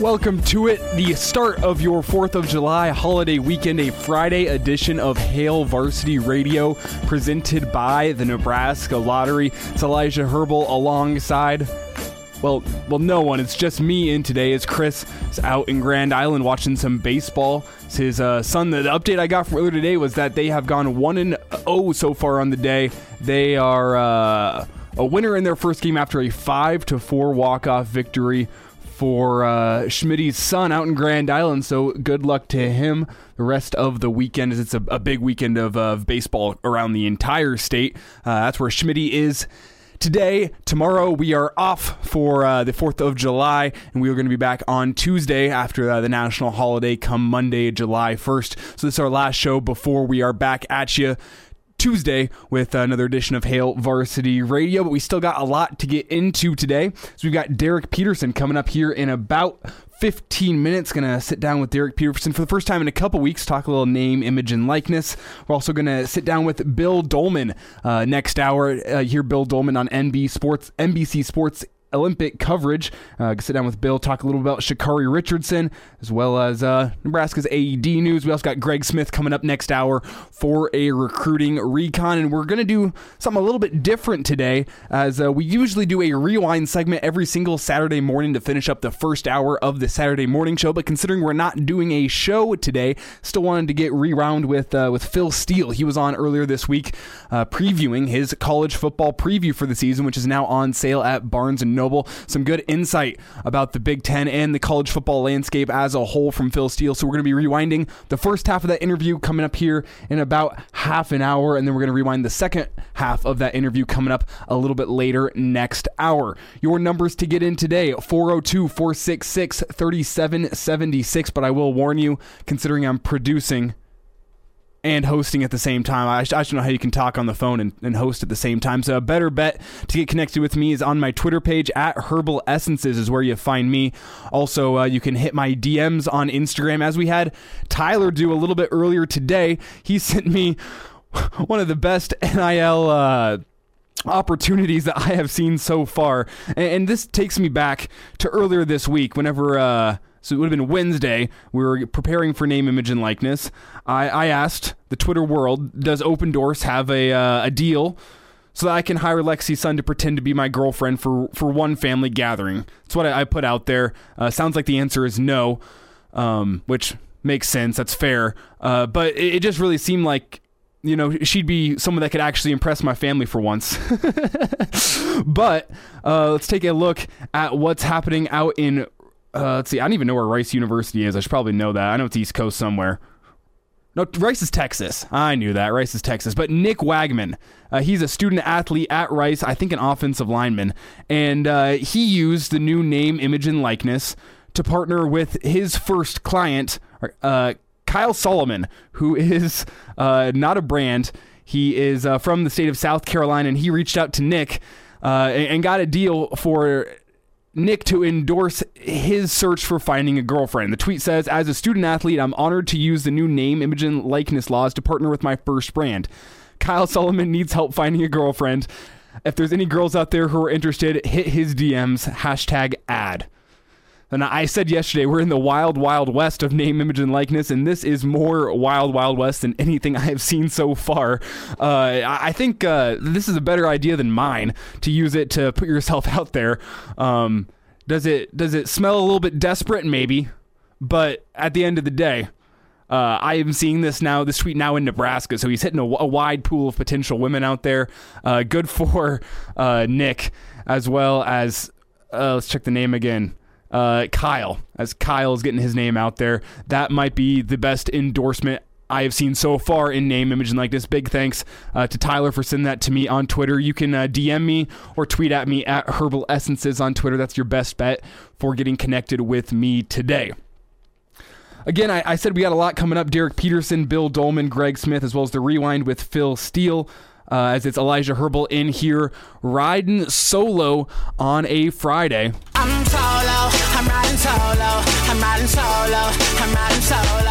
Welcome to it, the start of your 4th of July holiday weekend, a Friday edition of Hail Varsity Radio, presented by the Nebraska Lottery. It's Elijah Herbal alongside, well, well, no one. It's just me in today. As Chris is out in Grand Island watching some baseball. It's his uh, son. The, the update I got from earlier today was that they have gone one and zero oh so far on the day. They are uh, a winner in their first game after a five to four walk off victory for uh, Schmitz's son out in Grand Island. So good luck to him. The rest of the weekend is it's a, a big weekend of, uh, baseball around the entire state. Uh, that's where Schmitz is today. Tomorrow we are off for uh, the 4th of July, and we are going to be back on Tuesday after uh, the national holiday come Monday, July 1st. So this is our last show before we are back at you Tuesday with another edition of Hail Varsity Radio. But we still got a lot to get into today. So we've got Derek Peterson coming up here in about 15 minutes. Going to sit down with Derek Peterson for the first time in a couple weeks, talk a little name, image, and likeness. We're also going to sit down with Bill Dolman uh, next hour. Uh, hear Bill Dolman on NB Sports, NBC Sports Olympic coverage. Uh, sit down with Bill, talk a little about Sha'Carri Richardson, as well as uh, Nebraska's AED news. We also got Greg Smith coming up next hour for a recruiting recon, and we're going to do something a little bit different today, as uh, we usually do a rewind segment every single Saturday morning to finish up the first hour of the Saturday morning show. But considering we're not doing a show today, still wanted to get rewound with uh, with Phil Steele. He was on earlier this week, uh, previewing his college football preview for the season, which is now on sale at Barnes and Noble. Some good insight about the Big Ten and the college football landscape as a whole from Phil Steele. So we're going to be rewinding the first half of that interview coming up here in about half an hour, and then we're going to rewind the second half of that interview coming up a little bit later next hour. Your numbers to get in today 402 466 3776. But I will warn you, considering I'm producing and hosting at the same time. I, I don't know how you can talk on the phone and, and, host at the same time. So a better bet to get connected with me is on my Twitter page at Herbal Essences is where you find me. Also, uh, you can hit my DMs on Instagram as we had Tyler do a little bit earlier today. He sent me one of the best NIL. Uh, opportunities that I have seen so far. And, and, this takes me back to earlier this week whenever uh, so it would have been Wednesday. We were preparing for name, image, and likeness. I, I asked the Twitter world, does Opendorse have a, uh, a deal so that I can hire Lexi Sun to pretend to be my girlfriend for, for one family gathering? That's what I, I put out there. Uh, sounds like the answer is no, um, which makes sense. That's fair. Uh, but it, it just really seemed like you know, she'd be someone that could actually impress my family for once. but uh, let's take a look at what's happening out in uh, let's see. I don't even know where Rice University is. I should probably know that. I know it's East Coast somewhere. No, Rice is Texas. I knew that. Rice is Texas. But Nick Wagman, uh, he's a student athlete at Rice, I think an offensive lineman. And uh, he used the new name, image, and likeness to partner with his first client, uh, Kyle Solomon, who is uh, not a brand. He is uh, from the state of South Carolina, and he reached out to Nick uh, and got a deal for Nick to endorse his search for finding a girlfriend. The tweet says, As a student athlete, I'm honored to use the new name, image, and likeness laws to partner with my first brand. Kyle Solomon needs help finding a girlfriend. If there's any girls out there who are interested, hit his DMs, hashtag ad. And I said yesterday, we're in the wild, wild west of name, image, and likeness, and this is more wild, wild west than anything I have seen so far. Uh, I think uh, this is a better idea than mine to use it to put yourself out there. Um, does it does it smell a little bit desperate? Maybe, but at the end of the day, Uh, I am seeing this now, this tweet now in Nebraska. So he's hitting a, a wide pool of potential women out there. Uh, good for uh, Nick, as well as, uh, let's check the name again. Uh, Kyle, as Kyle is getting his name out there. That might be the best endorsement I have seen so far in name, image, and likeness. Big thanks uh, to Tyler for sending that to me on Twitter. You can uh, DM me or tweet at me at Herbal Essences on Twitter. That's your best bet for getting connected with me today. Again, I, I, said we got a lot coming up. Derek Peterson, Bill Dolman, Greg Smith, as well as the rewind with Phil Steele. Uh, as it's Elijah Herbal in here riding solo on a Friday. I'm solo, I'm riding solo, I'm riding solo, I'm riding solo.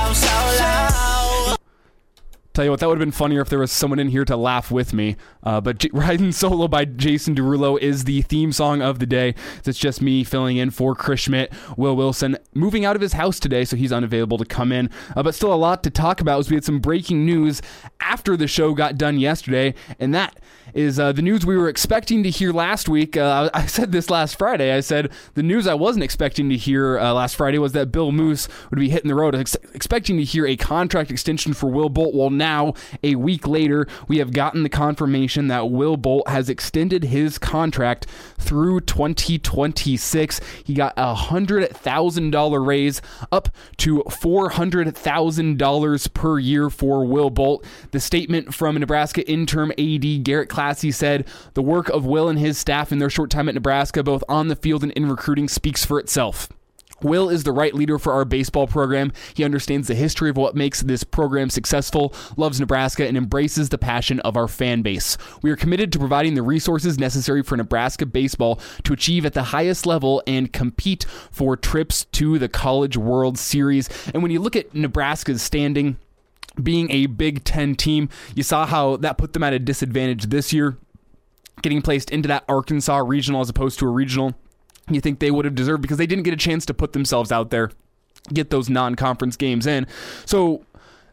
Tell you what, that would have been funnier if there was someone in here to laugh with me. Uh, but J- Riding Solo by Jason Derulo is the theme song of the day. It's just me filling in for Chris Schmitz. Will Wilson moving out of his house today, so he's unavailable to come in. Uh, but still a lot to talk about as we had some breaking news after the show got done yesterday, and that is uh, the news we were expecting to hear last week. Uh, I said this last Friday. I said the news I wasn't expecting to hear uh, last Friday was that Bill Moos would be hitting the road. Ex- expecting to hear a contract extension for Will Bolt. Well, now, a week later, we have gotten the confirmation that Will Bolt has extended his contract through 2026. He got a $100,000 raise up to $400,000 per year for Will Bolt. The statement from Nebraska interim AD Garrett Klassy said the work of Will and his staff in their short time at Nebraska, both on the field and in recruiting, speaks for itself. Will is the right leader for our baseball program. He understands the history of what makes this program successful, loves Nebraska, and embraces the passion of our fan base. We are committed to providing the resources necessary for Nebraska baseball to achieve at the highest level and compete for trips to the College World Series. And when you look at Nebraska's standing, being a Big Ten team. You saw how that put them at a disadvantage this year, getting placed into that Arkansas regional as opposed to a regional. You think they would have deserved because they didn't get a chance to put themselves out there, get those non-conference games in. So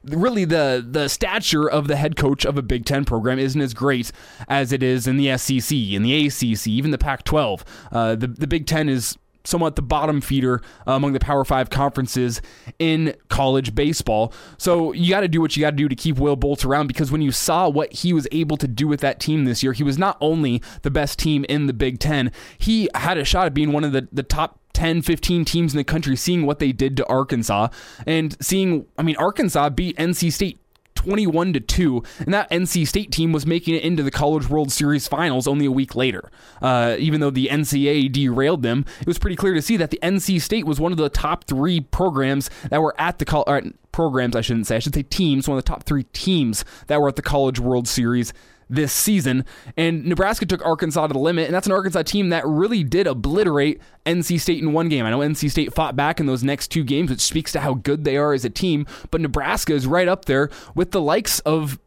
really the the stature of the head coach of a Big Ten program isn't as great as it is in the SEC, in the ACC, even the Pac-12. Uh, the the Big Ten is somewhat the bottom feeder uh, among the Power Five conferences in college baseball. So you got to do what you got to do to keep Will Bolts around because when you saw what he was able to do with that team this year, he was not only the best team in the Big Ten, he had a shot at being one of the, the top 10, 15 teams in the country, seeing what they did to Arkansas and seeing, I mean, Arkansas beat NC State 21 to 2 and that NC State team was making it into the College World Series finals only a week later. Uh, even though the NCAA derailed them, it was pretty clear to see that the NC State was one of the top 3 programs that were at the college programs I shouldn't say. I should say teams, one of the top 3 teams that were at the College World Series this season. And Nebraska took Arkansas to the limit, and that's an Arkansas team that really did obliterate NC State in one game. I know NC State fought back in those next two games, which speaks to how good they are as a team, but Nebraska is right up there with the likes of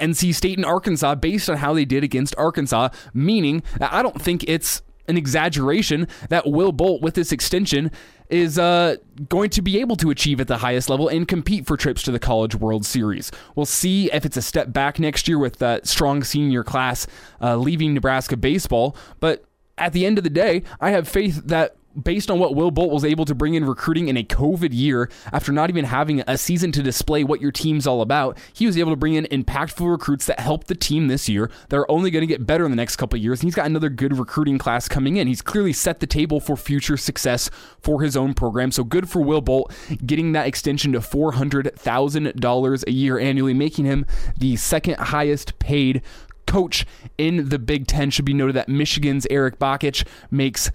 NC State and Arkansas based on how they did against Arkansas, meaning I don't think it's an exaggeration that Will Bolt, with this extension, is uh, going to be able to achieve at the highest level and compete for trips to the College World Series. We'll see if it's a step back next year with that strong senior class uh, leaving Nebraska baseball. But at the end of the day, I have faith that based on what Will Bolt was able to bring in recruiting in a COVID year after not even having a season to display what your team's all about, he was able to bring in impactful recruits that helped the team this year. They're only going to get better in the next couple years. And he's got another good recruiting class coming in. He's clearly set the table for future success for his own program. So good for Will Bolt getting that extension to $400,000 a year annually, making him the second highest paid coach in the Big Ten. Should be noted that Michigan's Erik Bakich makes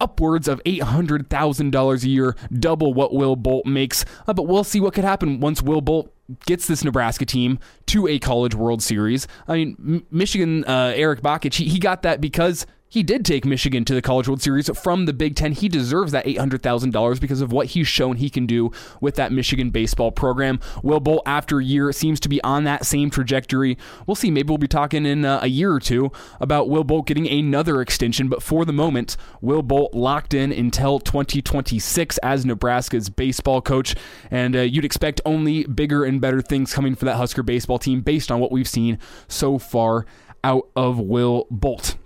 upwards of $800,000 a year, double what Will Bolt makes. Uh, but we'll see what could happen once Will Bolt gets this Nebraska team to a College World Series. I mean, M- Michigan, uh, Erik Bakich, he, he got that because he did take Michigan to the College World Series from the Big Ten. He deserves that $800,000 because of what he's shown he can do with that Michigan baseball program. Will Bolt, after a year, seems to be on that same trajectory. We'll see. Maybe we'll be talking in uh, a year or two about Will Bolt getting another extension. But for the moment, Will Bolt locked in until 2026 as Nebraska's baseball coach. And uh, you'd expect only bigger and better things coming for that Husker baseball team based on what we've seen so far out of Will Bolt.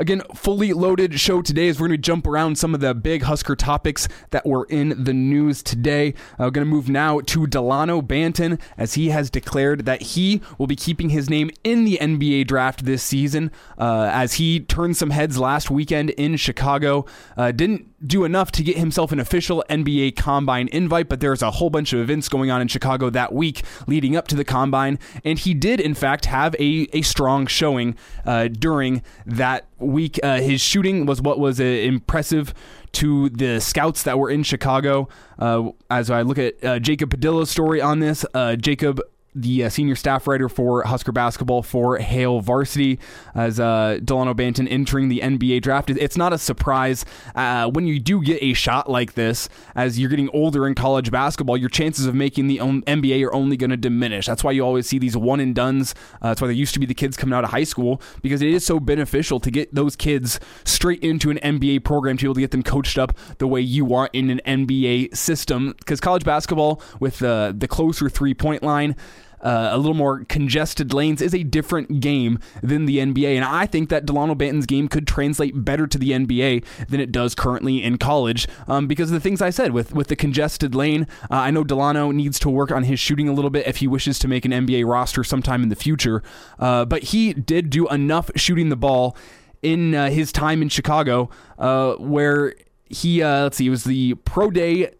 Again, fully loaded show today as we're going to jump around some of the big Husker topics that were in the news today. We're going to move now to Delano Banton as he has declared that he will be keeping his name in the NBA draft this season uh, as he turned some heads last weekend in Chicago. Uh, didn't do enough to get himself an official NBA Combine invite, but there's a whole bunch of events going on in Chicago that week leading up to the Combine, and he did, in fact, have a, a strong showing uh, during that week. Uh, his shooting was what was uh, impressive to the scouts that were in Chicago. Uh, as I look at uh, Jacob Padilla's story on this, uh, Jacob the uh, senior staff writer for Husker basketball for Hail Varsity as uh, Delano Banton entering the NBA draft. It's not a surprise uh, when you do get a shot like this as you're getting older in college basketball. Your chances of making the NBA are only going to diminish. That's why you always see these one and duns. Uh, that's why they used to be the kids coming out of high school because it is so beneficial to get those kids straight into an NBA program to be able to get them coached up the way you want in an NBA system. Because college basketball with the the closer three point line uh, a little more congested lanes is a different game than the NBA. And I think that Delano Banton's game could translate better to the NBA than it does currently in college um, because of the things I said with, with the congested lane. Uh, I know Delano needs to work on his shooting a little bit if he wishes to make an NBA roster sometime in the future. Uh, but he did do enough shooting the ball in uh, his time in Chicago uh, where he, uh, let's see, it was the pro day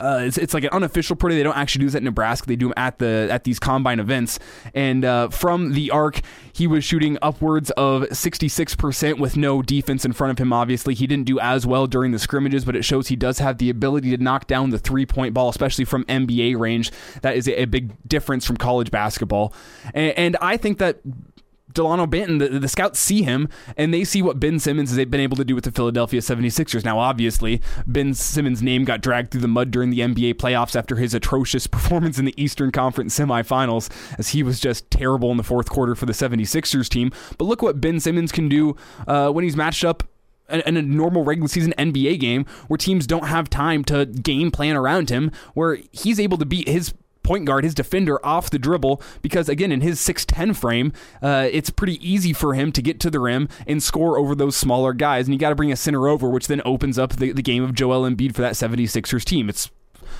uh, it's, it's like an unofficial day. They don't actually do this at Nebraska. They do them at the at these combine events. And uh, from the arc, he was shooting upwards of 66% with no defense in front of him. Obviously, he didn't do as well during the scrimmages, but it shows he does have the ability to knock down the three point ball, especially from NBA range. That is a, a big difference from college basketball. and, and I think that Delano Banton, the, the, scouts see him and they see what Ben Simmons has been able to do with the Philadelphia 76ers. Now, obviously, Ben Simmons' name got dragged through the mud during the NBA playoffs after his atrocious performance in the Eastern Conference semifinals, as he was just terrible in the fourth quarter for the 76ers team. But look what Ben Simmons can do uh, when he's matched up in a normal regular season NBA game where teams don't have time to game plan around him, where he's able to beat his point guard, his defender, off the dribble because, again, in his 6'10 frame, uh, it's pretty easy for him to get to the rim and score over those smaller guys. And you got to bring a center over, which then opens up the, the game of Joel Embiid for that 76ers team. It's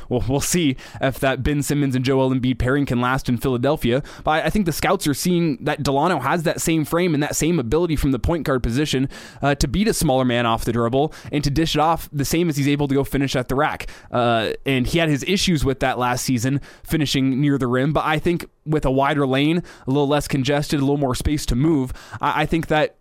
well, we'll see if that Ben Simmons and Joel Embiid pairing can last in Philadelphia. But I think the scouts are seeing that Delano has that same frame and that same ability from the point guard position uh, to beat a smaller man off the dribble and to dish it off the same as he's able to go finish at the rack. Uh, and he had his issues with that last season, finishing near the rim. But I think with a wider lane, a little less congested, a little more space to move, I, I think that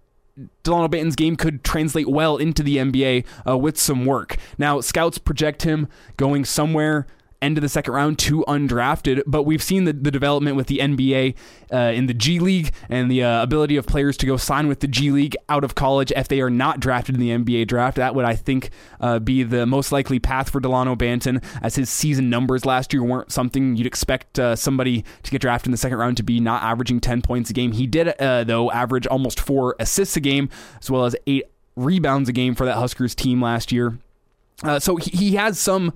Delano Banton's game could translate well into the NBA uh, with some work. Now, scouts project him going somewhere end of the second round to undrafted. But we've seen the, the development with the NBA uh, in the G League and the uh, ability of players to go sign with the G League out of college if they are not drafted in the NBA draft. That would, I think, uh, be the most likely path for Delano Banton, as his season numbers last year weren't something you'd expect uh, somebody to get drafted in the second round to be not averaging 10 points a game. He did, uh, though, average almost four assists a game, as well as eight rebounds a game for that Huskers team last year. Uh, so he, he has some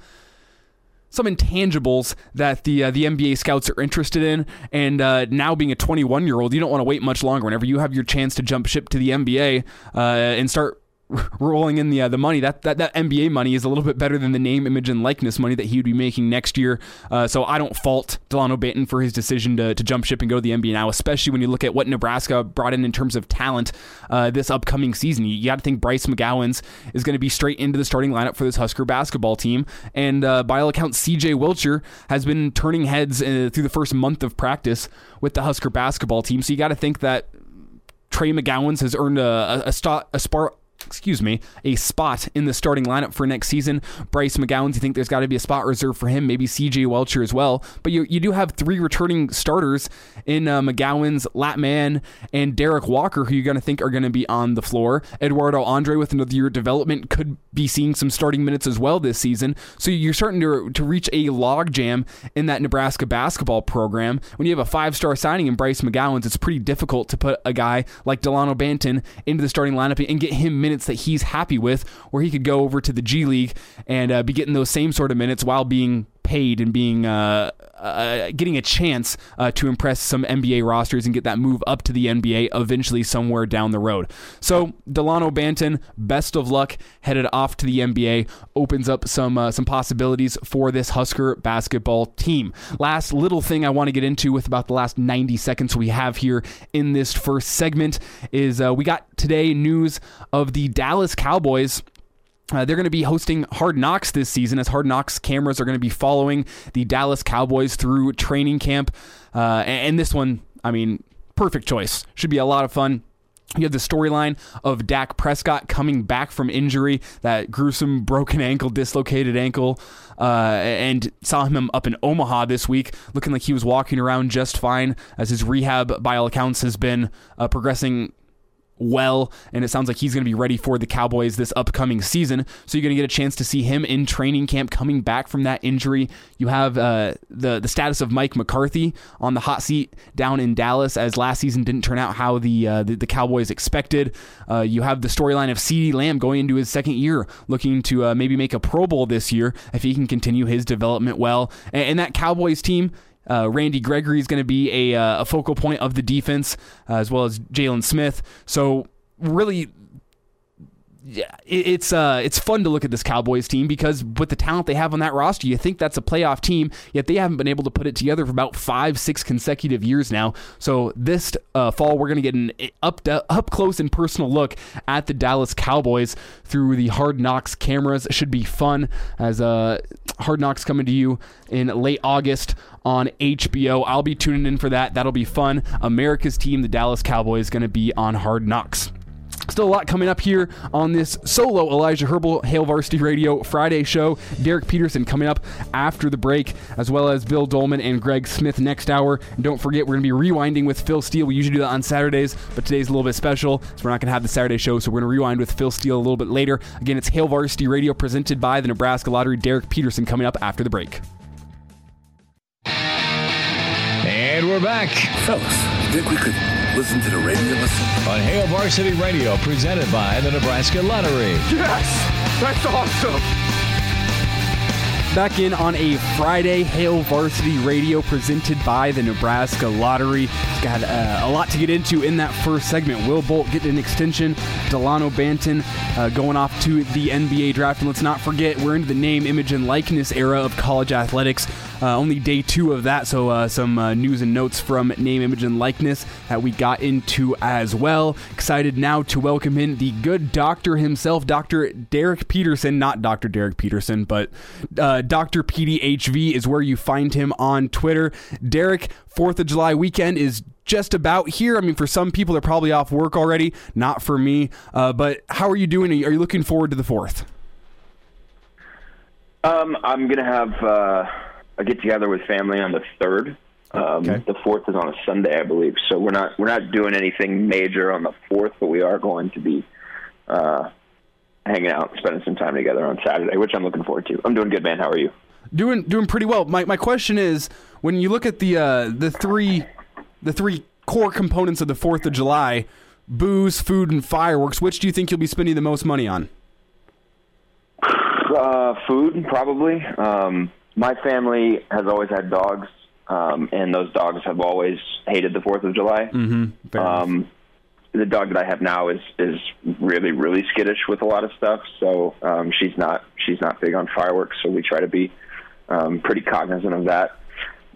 some intangibles that the uh, the NBA scouts are interested in. And uh, now being a 21 year old, you don't want to wait much longer. Whenever you have your chance to jump ship to the NBA uh, and start rolling in the uh, the money. That, that that NBA money is a little bit better than the name, image, and likeness money that he would be making next year. Uh, so I don't fault Delano Banton for his decision to, to jump ship and go to the NBA now, especially when you look at what Nebraska brought in in terms of talent uh, this upcoming season. You, got to think Bryce McGowens is going to be straight into the starting lineup for this Husker basketball team, and uh, by all accounts, C.J. Wilcher has been turning heads uh, through the first month of practice with the Husker basketball team. So you got to think that. Trey McGowens has earned a, a, a, a spot excuse me, a spot in the starting lineup for next season. Bryce McGowens, you think there's got to be a spot reserved for him, maybe CJ Wilcher as well. But you, you do have three returning starters in uh, McGowens, Lat Mayen, and Derrick Walker, who you're going to think are going to be on the floor. Eduardo Andre, with another year of development, could be seeing some starting minutes as well this season. So you're starting to, to reach a logjam in that Nebraska basketball program. When you have a five star signing in Bryce McGowens, it's pretty difficult to put a guy like Delano Banton into the starting lineup and get him minutes that he's happy with, where he could go over to the G League and uh, be getting those same sort of minutes while being paid and being uh, uh, getting a chance uh, to impress some NBA rosters and get that move up to the NBA eventually somewhere down the road. So Delano Banton, best of luck, headed off to the NBA, opens up some uh, some possibilities for this Husker basketball team. Last little thing I want to get into with about the last 90 seconds we have here in this first segment is uh, we got today news of the Dallas Cowboys uh, they're going to be hosting Hard Knocks this season, as Hard Knocks cameras are going to be following the Dallas Cowboys through training camp. Uh, and this one, I mean, perfect choice. Should be a lot of fun. You have the storyline of Dak Prescott coming back from injury, that gruesome broken ankle, dislocated ankle, uh, and saw him up in Omaha this week, looking like he was walking around just fine, as his rehab, by all accounts, has been uh, progressing well, and it sounds like he's going to be ready for the Cowboys this upcoming season. So you're going to get a chance to see him in training camp coming back from that injury. You have uh, the the status of Mike McCarthy on the hot seat down in Dallas, as last season didn't turn out how the uh, the, the, Cowboys expected. Uh, you have the storyline of CeeDee Lamb going into his second year, looking to uh, maybe make a Pro Bowl this year if he can continue his development well. and, and that Cowboys team uh, Randy Gregory is going to be a, uh, a, focal point of the defense, uh, as well as Jaylon Smith. So, really, yeah, it's uh, it's fun to look at this Cowboys team because with the talent they have on that roster, you think that's a playoff team. Yet they haven't been able to put it together for about five, six consecutive years now. So this uh, fall, we're going to get an up to, up close and personal look at the Dallas Cowboys through the Hard Knocks cameras. It should be fun as uh, Hard Knocks coming to you in late August on HBO. I'll be tuning in for that. That'll be fun. America's team, the Dallas Cowboys, going to be on Hard Knocks. Still a lot coming up here on this solo Elijah Herbal Hail Varsity Radio Friday show. Derek Peterson coming up after the break, as well as Bill Dolman and Greg Smith next hour. And don't forget, we're going to be rewinding with Phil Steele. We usually do that on Saturdays, but today's a little bit special, so we're not going to have the Saturday show, so we're going to rewind with Phil Steele a little bit later. Again, it's Hail Varsity Radio presented by the Nebraska Lottery. Derek Peterson coming up after the break. And we're back. Fellas, think we could listen to the radio listen? On Hail Varsity Radio, presented by the Nebraska Lottery. Yes! That's awesome! Back in on a Friday, Hail Varsity Radio presented by the Nebraska Lottery. Got uh, a lot to get into in that first segment. Will Bolt getting an extension, Delano Banton uh, going off to the NBA draft. And let's not forget, we're into the name, image, and likeness era of college athletics. Uh, only day two of that, so uh, some uh, news and notes from Name, Image, and Likeness that we got into as well. Excited now to welcome in the good doctor himself, Dr. Derek Peterson. Not Dr. Derek Peterson, but uh, Dr. PDHV is where you find him on Twitter. Derek, 4th of July weekend is just about here. I mean, for some people, they're probably off work already. Not for me. Uh, but how are you doing? Are you looking forward to the 4th? Um, I'm going to have uh, a get together with family on the third. Um, okay. The fourth is on a Sunday, I believe. So we're not we're not doing anything major on the fourth, but we are going to be uh, hanging out, spending some time together on Saturday, which I'm looking forward to. I'm doing good, man. How are you? Doing doing pretty well. My my question is, when you look at the uh, the three the three core components of the Fourth of July, booze, food, and fireworks, which do you think you'll be spending the most money on? Uh, food, probably. Um, my family has always had dogs, um, and those dogs have always hated the Fourth of July. Mm-hmm. Um, the dog that I have now is is really really skittish with a lot of stuff, so um, she's not she's not big on fireworks. So we try to be um, pretty cognizant of that.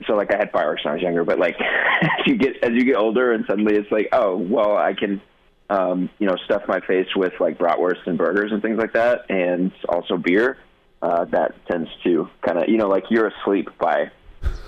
So like I had fireworks when I was younger, but like as you get as you get older, and suddenly it's like oh well I can um, you know stuff my face with like bratwurst and burgers and things like that, and also beer uh, that tends to kind of you know like you're asleep by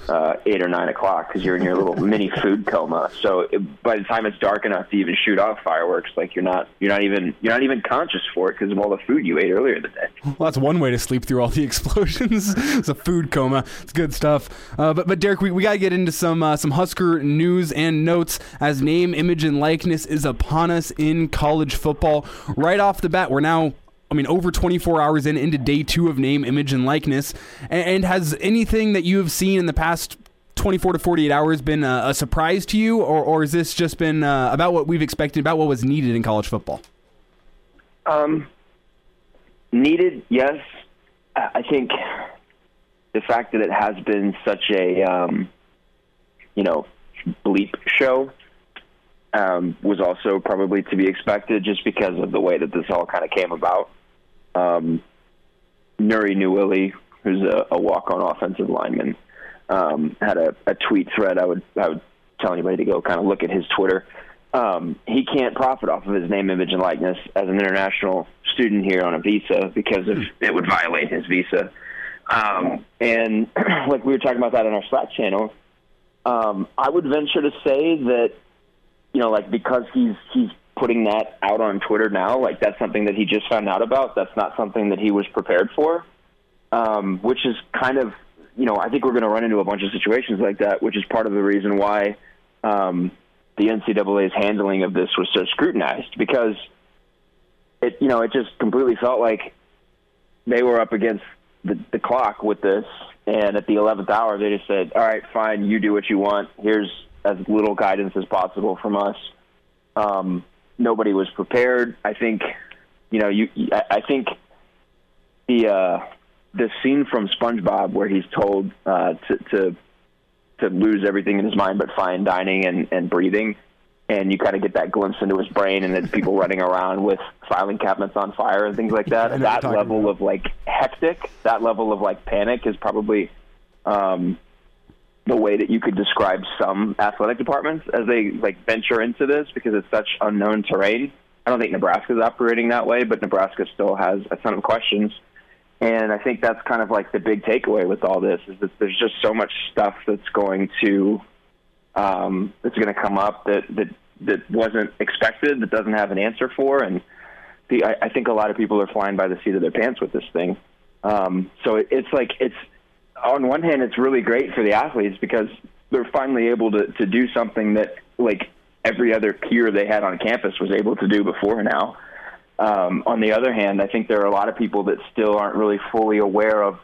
uh, eight or nine o'clock because you're in your little mini food coma. So it, by the time it's dark enough to even shoot off fireworks, like you're not you're not even you're not even conscious for it because of all the food you ate earlier in the day. Well, that's one way to sleep through all the explosions. it's a food coma. It's good stuff. Uh, but but Derek, we, we got to get into some uh, some Husker news and notes as name, image, and likeness is upon us in college football. Right off the bat, we're now I mean, over 24 hours in into day two of name, image, and likeness. And, and has anything that you have seen in the past 24 to 48 hours been a, a surprise to you, or, or has this just been uh, about what we've expected, about what was needed in college football? Um, needed, yes. I think the fact that it has been such a um, you know bleep show um, was also probably to be expected, just because of the way that this all kind of came about. Um, Nouri Nouili, who's a, a walk-on offensive lineman, um, had a, a tweet thread. I would I would tell anybody to go kind of look at his Twitter. Um, he can't profit off of his name, image, and likeness as an international student here on a visa because of, it would violate his visa. Um, and like we were talking about that on our Slack channel, um, I would venture to say that you know, like because he's he's putting that out on Twitter now, like that's something that he just found out about. That's not something that he was prepared for, um, which is kind of you know I think we're going to run into a bunch of situations like that, which is part of the reason why um, the NCAA's handling of this was so scrutinized because it you know it just completely felt like they were up against the, the clock with this, and at the eleventh hour they just said, "All right, fine, you do what you want. Here's as little guidance as possible from us." Um, nobody was prepared. I think, you know, you. I think the uh, the scene from SpongeBob where he's told uh, to, to to lose everything in his mind but fine dining and, and breathing, and you kind of get that glimpse into his brain, and then people running around with filing cabinets on fire and things like that. That level about. of like hectic, that level of like panic is probably. Um, the way that you could describe some athletic departments as they like venture into this because it's such unknown terrain. I don't think Nebraska's operating that way, but Nebraska still has a ton of questions. And I think that's kind of like the big takeaway with all this is that there's just so much stuff that's going to um, that's going to come up that that that wasn't expected, that doesn't have an answer for, and the, I, I think a lot of people are flying by the seat of their pants with this thing. Um, so it, it's like it's on one hand, it's really great for the athletes because they're finally able to, to do something that like every other peer they had on campus was able to do before now. Um, on the other hand, I think there are a lot of people that still aren't really fully aware of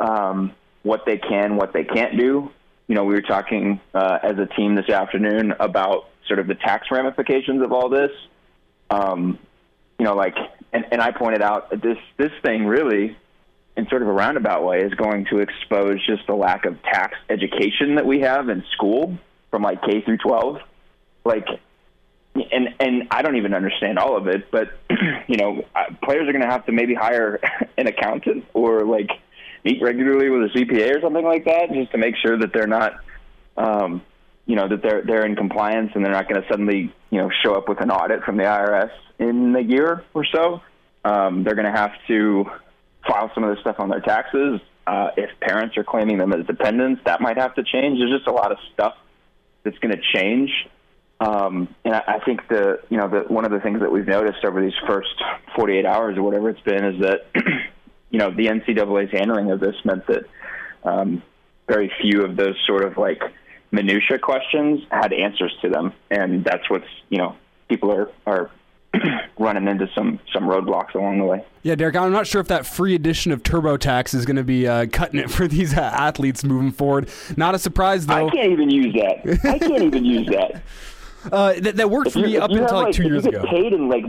um, what they can, what they can't do. You know, we were talking uh, as a team this afternoon about sort of the tax ramifications of all this. Um, you know, like, and, and I pointed out this this thing really in sort of a roundabout way, is going to expose just the lack of tax education that we have in school from like K through 12. Like, and and I don't even understand all of it, but you know, players are going to have to maybe hire an accountant or like meet regularly with a CPA or something like that, just to make sure that they're not, um, you know, that they're they're in compliance and they're not going to suddenly you know show up with an audit from the IRS in a year or so. Um, they're going to have to file some of this stuff on their taxes. Uh, if parents are claiming them as dependents, that might have to change. There's just a lot of stuff that's going to change. Um, and I, I think the you know the one of the things that we've noticed over these first 48 hours or whatever it's been is that you know the NCAA's handling of this meant that um, very few of those sort of like minutia questions had answers to them, and that's what's you know people are are running into some some roadblocks along the way. Yeah, Derek, I'm not sure if that free edition of TurboTax is going to be uh, cutting it for these uh, athletes moving forward. Not a surprise, though. I can't even use that. I can't even use that. Uh, that, that worked for me up until like, like two years you get ago. Paid in like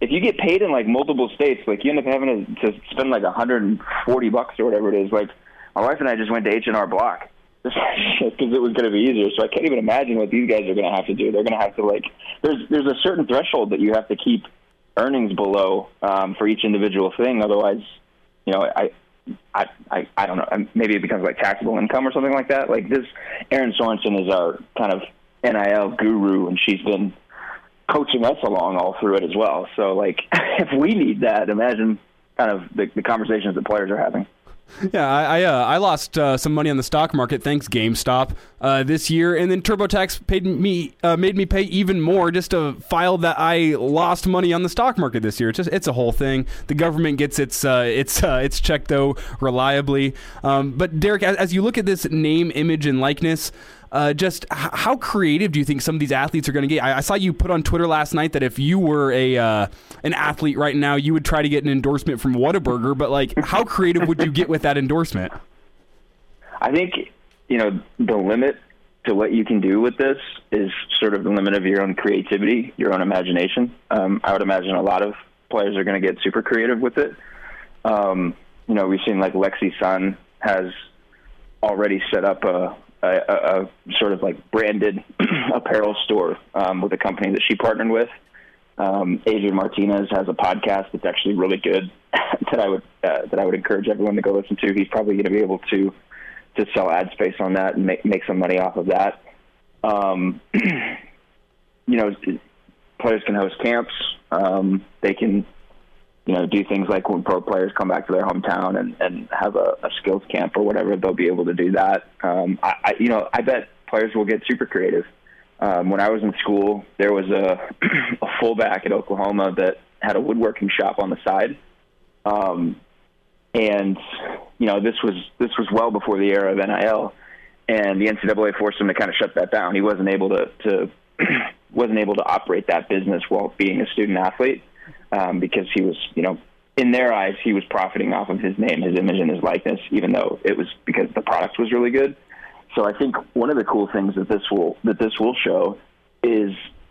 if you get paid in like multiple states, like you end up having to, to spend like 140 bucks or whatever it is. Like my wife and I just went to H and R Block because it was going to be easier. So I can't even imagine what these guys are going to have to do. They're going to have to like there's there's a certain threshold that you have to keep earnings below um, for each individual thing. Otherwise, you know, I. I, I I don't know. Maybe it becomes like taxable income or something like that. Like this, Erin Sorensen is our kind of NIL guru, and she's been coaching us along all through it as well. So, like, if we need that, imagine kind of the, the conversations that players are having. Yeah, I I, uh, I lost uh, some money on the stock market thanks GameStop uh, this year, and then TurboTax paid me uh, made me pay even more just to file that I lost money on the stock market this year. It's just it's a whole thing. The government gets its uh, its uh, its check though reliably. Um, but Derek, as, as you look at this name, image, and likeness. Uh, just h- how creative do you think some of these athletes are going to get? I-, I saw you put on Twitter last night that if you were a uh, an athlete right now, you would try to get an endorsement from Whataburger. But like, how creative would you get with that endorsement? I think you know the limit to what you can do with this is sort of the limit of your own creativity, your own imagination. Um, I would imagine a lot of players are going to get super creative with it. Um, you know, we've seen like Lexi Sun has already set up a, a, a sort of like branded apparel store um, with a company that she partnered with. Um, Adrian Martinez has a podcast that's actually really good that I would uh, that I would encourage everyone to go listen to. He's probably going to be able to to sell ad space on that and make make some money off of that. Um, you know, players can host camps. Um, they can, you know, do things like when pro players come back to their hometown and, and have a, a skills camp or whatever. They'll be able to do that. Um, I, I, you know, I bet players will get super creative. Um, when I was in school, there was a, a fullback at Oklahoma that had a woodworking shop on the side. Um, and you know, this was this was well before the era of NIL, and the NCAA forced him to kind of shut that down. He wasn't able to to wasn't able to operate that business while being a student athlete um, because he was, you know, in their eyes, he was profiting off of his name, his image, and his likeness, even though it was because the product was really good. So I think one of the cool things that this will that this will show is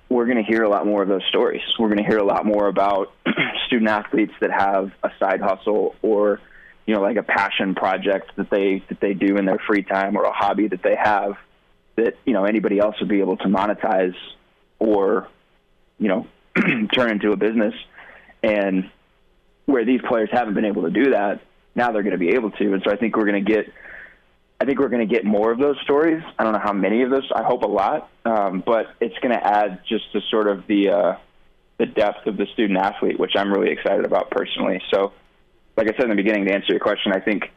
we're going to hear a lot more of those stories. We're going to hear a lot more about student athletes that have a side hustle or you know like a passion project that they that they do in their free time or a hobby that they have that you know anybody else would be able to monetize or you know turn into a business and where these players haven't been able to do that now they're going to be able to and so I think we're going to get I think we're going to get more of those stories. I don't know how many of those. I hope a lot, um, but it's going to add just to sort of the uh, the depth of the student athlete, which I'm really excited about personally. So, like I said in the beginning, to answer your question, I think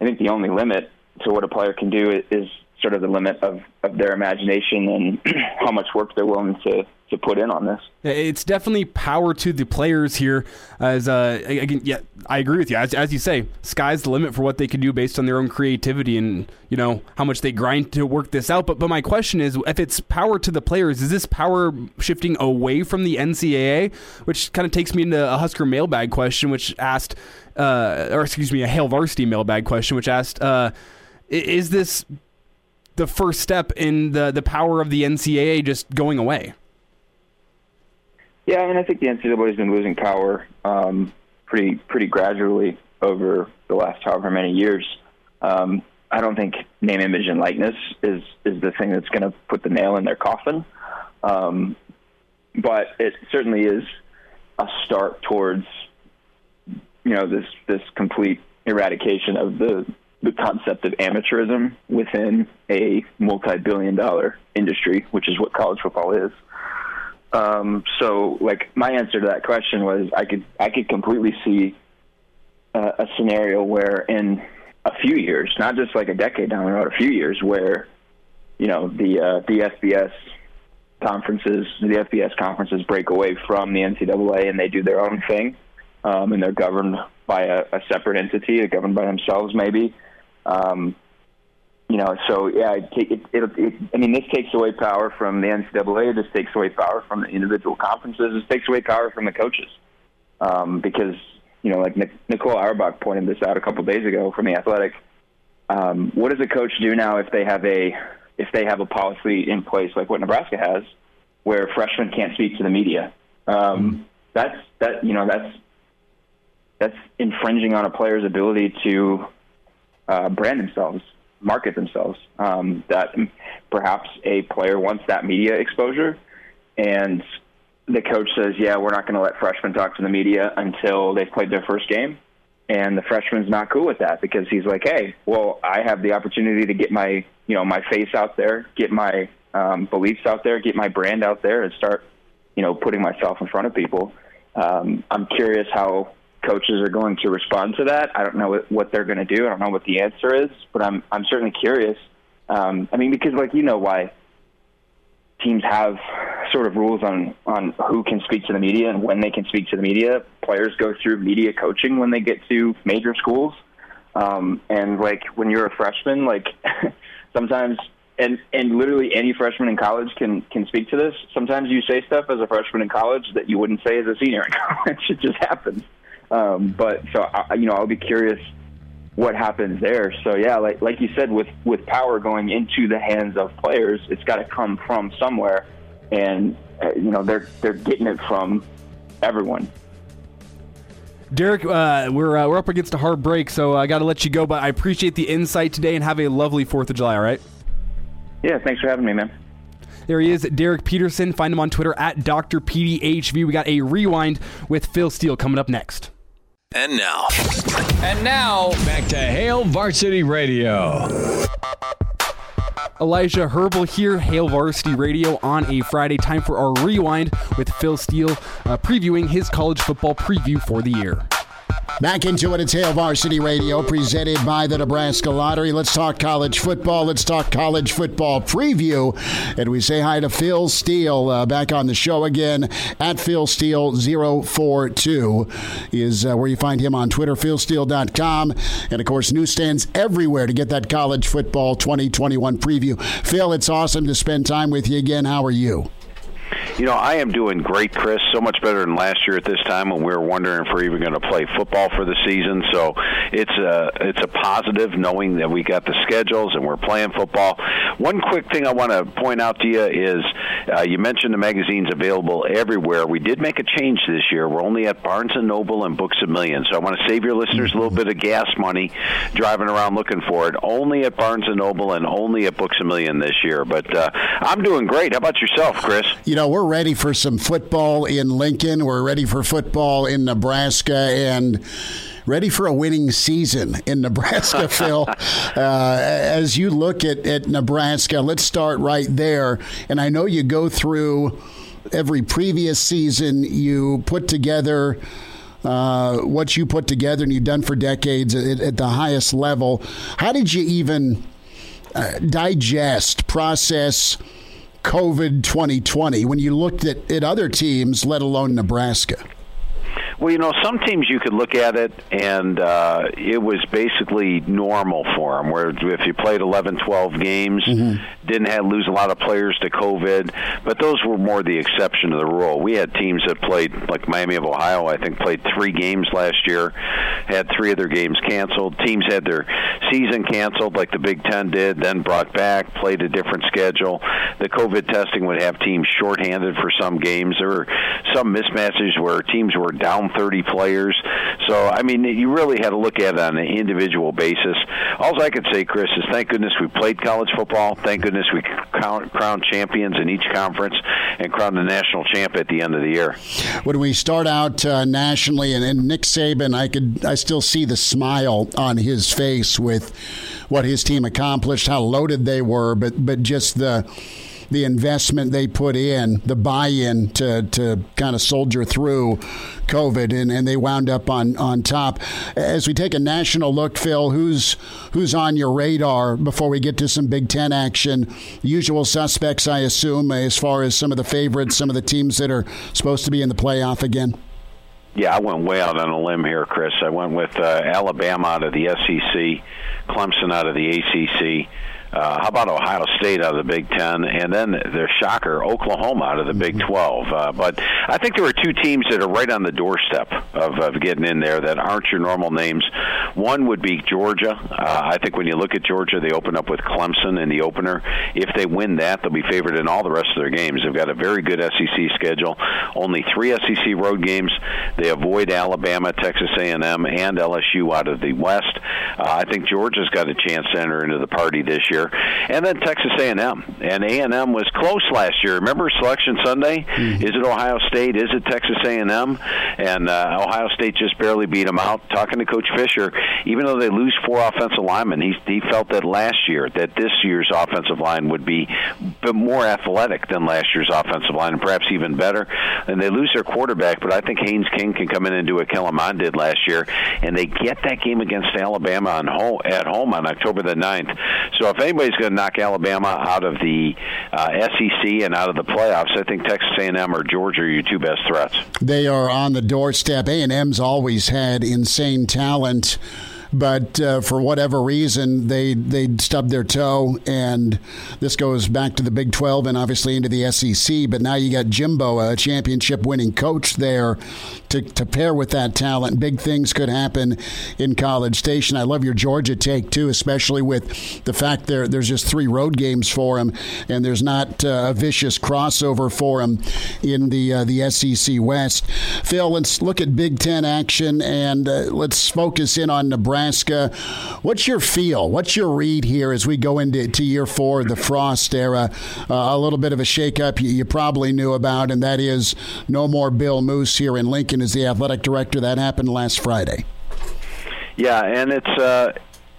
I think the only limit to what a player can do is, is sort of the limit of, of their imagination and how much work they're willing to to put in on this. It's definitely power to the players here. As uh, again, yeah, I agree with you. As, as you say, sky's the limit for what they can do based on their own creativity and you know how much they grind to work this out. But but my question is, if it's power to the players, is this power shifting away from the NCAA? Which kind of takes me into a Husker mailbag question, which asked, uh, or excuse me, a Hail Varsity mailbag question, which asked. Uh, is this the first step in the the power of the NCAA just going away? Yeah, I mean, I think the NCAA has been losing power um, pretty pretty gradually over the last however many years. Um, I don't think name, image, and likeness is is the thing that's going to put the nail in their coffin, um, but it certainly is a start towards you know this this complete eradication of the the concept of amateurism within a multi-billion dollar industry, which is what college football is. Um, so, like my answer to that question was, I could I could completely see uh, a scenario where in a few years, not just like a decade down the road, a few years, where you know the uh, the FBS conferences, the FBS conferences break away from the NCAA and they do their own thing, um, and they're governed by a, a separate entity, they're governed by themselves, maybe. Um, you know, so yeah, it, it, it, it, I mean, this takes away power from the NCAA. This takes away power from the individual conferences. This takes away power from the coaches, um, because you know, like Nicole Auerbach pointed this out a couple days ago from the Athletic. Um, what does a coach do now if they have a if they have a policy in place like what Nebraska has, where freshmen can't speak to the media? Um, mm-hmm. That's that you know that's that's infringing on a player's ability to uh, brand themselves market themselves. Um, that perhaps a player wants that media exposure, and the coach says, "Yeah, we're not going to let freshmen talk to the media until they've played their first game." And the freshman's not cool with that because he's like, "Hey, well, I have the opportunity to get my, you know, my face out there, get my um, beliefs out there, get my brand out there, and start, you know, putting myself in front of people." Um, I'm curious how coaches are going to respond to that. I don't know what, they're going to do. I don't know what the answer is, but I'm I'm certainly curious. Um, I mean, because like you know why teams have sort of rules on on who can speak to the media and when they can speak to the media. Players go through media coaching when they get to major schools, um, and like when you're a freshman, like sometimes. And and literally any freshman in college can can speak to this. Sometimes you say stuff as a freshman in college that you wouldn't say as a senior in college. it just happens. Um, but so I, you know, I'll be curious what happens there. So yeah, like like you said, with with power going into the hands of players, it's got to come from somewhere, and uh, you know they're they're getting it from everyone. Derek, uh, we're uh, we're up against a hard break, so I got to let you go. But I appreciate the insight today, and have a lovely Fourth of July. All right. Yeah, thanks for having me, man. There he is, Derek Peterson. Find him on Twitter at Dr. PDHV. We got a rewind with Phil Steele coming up next. And now. And now, back to Hail Varsity Radio. Elijah Herbal here, Hail Varsity Radio on a Friday. Time for our rewind with Phil Steele uh, previewing his college football preview for the year. Back into it, it's Hail Varsity Radio, presented by the Nebraska Lottery. Let's talk college football. Let's talk college football preview. And we say hi to Phil Steele uh, back on the show again at Phil Steele 042 is uh, where you find him on Twitter, philsteele.com. And of course, newsstands everywhere to get that college football 2021 preview. Phil, it's awesome to spend time with you again. How are you? You know, I am doing great, Chris. So much better than last year at this time when we were wondering if we're even going to play football for the season. So it's a it's a positive knowing that we got the schedules and we're playing football. One quick thing I want to point out to you is uh, you mentioned the magazines available everywhere. We did make a change this year. We're only at Barnes and Noble and Books a Million. So I want to save your listeners a little bit of gas money driving around looking for it. Only at Barnes and Noble and only at Books a Million this year. But uh, I'm doing great. How about yourself, Chris? You know, we're ready for some football in Lincoln. We're ready for football in Nebraska and ready for a winning season in Nebraska, Phil. Uh, as you look at, at Nebraska, let's start right there. And I know you go through every previous season, you put together. Uh, what you put together and you've done for decades at, at the highest level. How did you even uh, digest, process COVID 2020 when you looked at, at other teams, let alone Nebraska? Well, you know, some teams you could look at it and uh, it was basically normal for them. Where if you played 11, 12 games, mm-hmm. didn't have lose a lot of players to COVID, but those were more the exception to the rule. We had teams that played, like Miami of Ohio, I think played three games last year, had three of their games canceled. Teams had their season canceled, like the Big Ten did, then brought back, played a different schedule. The COVID testing would have teams shorthanded for some games. There were some mismatches where teams were down 30 players. So, I mean, you really had to look at it on an individual basis. All I could say, Chris, is thank goodness we played college football. Thank goodness we crowned champions in each conference and crowned the national champ at the end of the year. When we start out uh, nationally, and, and Nick Saban, I could I still see the smile on his face with what his team accomplished, how loaded they were, but but just the the investment they put in, the buy-in to, to kind of soldier through COVID, and, and they wound up on, on top. As we take a national look, Phil, who's who's on your radar before we get to some Big Ten action? Usual suspects, I assume, as far as some of the favorites, some of the teams that are supposed to be in the playoff again. Yeah, I went way out on a limb here, Chris. I went with uh, Alabama out of the SEC, Clemson out of the ACC. Uh, how about Ohio State out of the Big Ten, and then their shocker, Oklahoma out of the Big 12. Uh, but I think there are two teams that are right on the doorstep of, of getting in there that aren't your normal names. One would be Georgia. Uh, I think when you look at Georgia, they open up with Clemson in the opener. If they win that, they'll be favored in all the rest of their games. They've got a very good SEC schedule. Only three SEC road games. They avoid Alabama, Texas A&M, and LSU out of the West. Uh, I think Georgia's got a chance to enter into the party this year year, and then Texas A&M. And A&M was close last year. Remember Selection Sunday? Mm-hmm. Is it Ohio State? Is it Texas A&M? And uh, Ohio State just barely beat them out. Talking to Coach Fisher, even though they lose four offensive linemen, he, he felt that last year that this year's offensive line would be more athletic than last year's offensive line, and perhaps even better. And they lose their quarterback, but I think Haynes King can come in and do what Kellen Mond did last year, and they get that game against Alabama on home, at home on October the 9th. So if anybody's going to knock Alabama out of the uh, SEC and out of the playoffs, I think Texas A&M or Georgia are your two best threats. They are on the doorstep. A&M's always had insane talent but uh, for whatever reason, they they stubbed their toe, and this goes back to the Big 12 and obviously into the SEC. But now you got Jimbo, a championship winning coach there, to, to pair with that talent. Big things could happen in College Station. I love your Georgia take too, especially with the fact there there's just three road games for him, and there's not uh, a vicious crossover for him in the uh, the SEC West. Phil, let's look at Big Ten action and uh, let's focus in on Nebraska. What's your feel? What's your read here as we go into to year four of the Frost era? Uh, a little bit of a shakeup you, you probably knew about, and that is no more Bill Moos here in Lincoln as the athletic director. That happened last Friday. Yeah, and it's uh,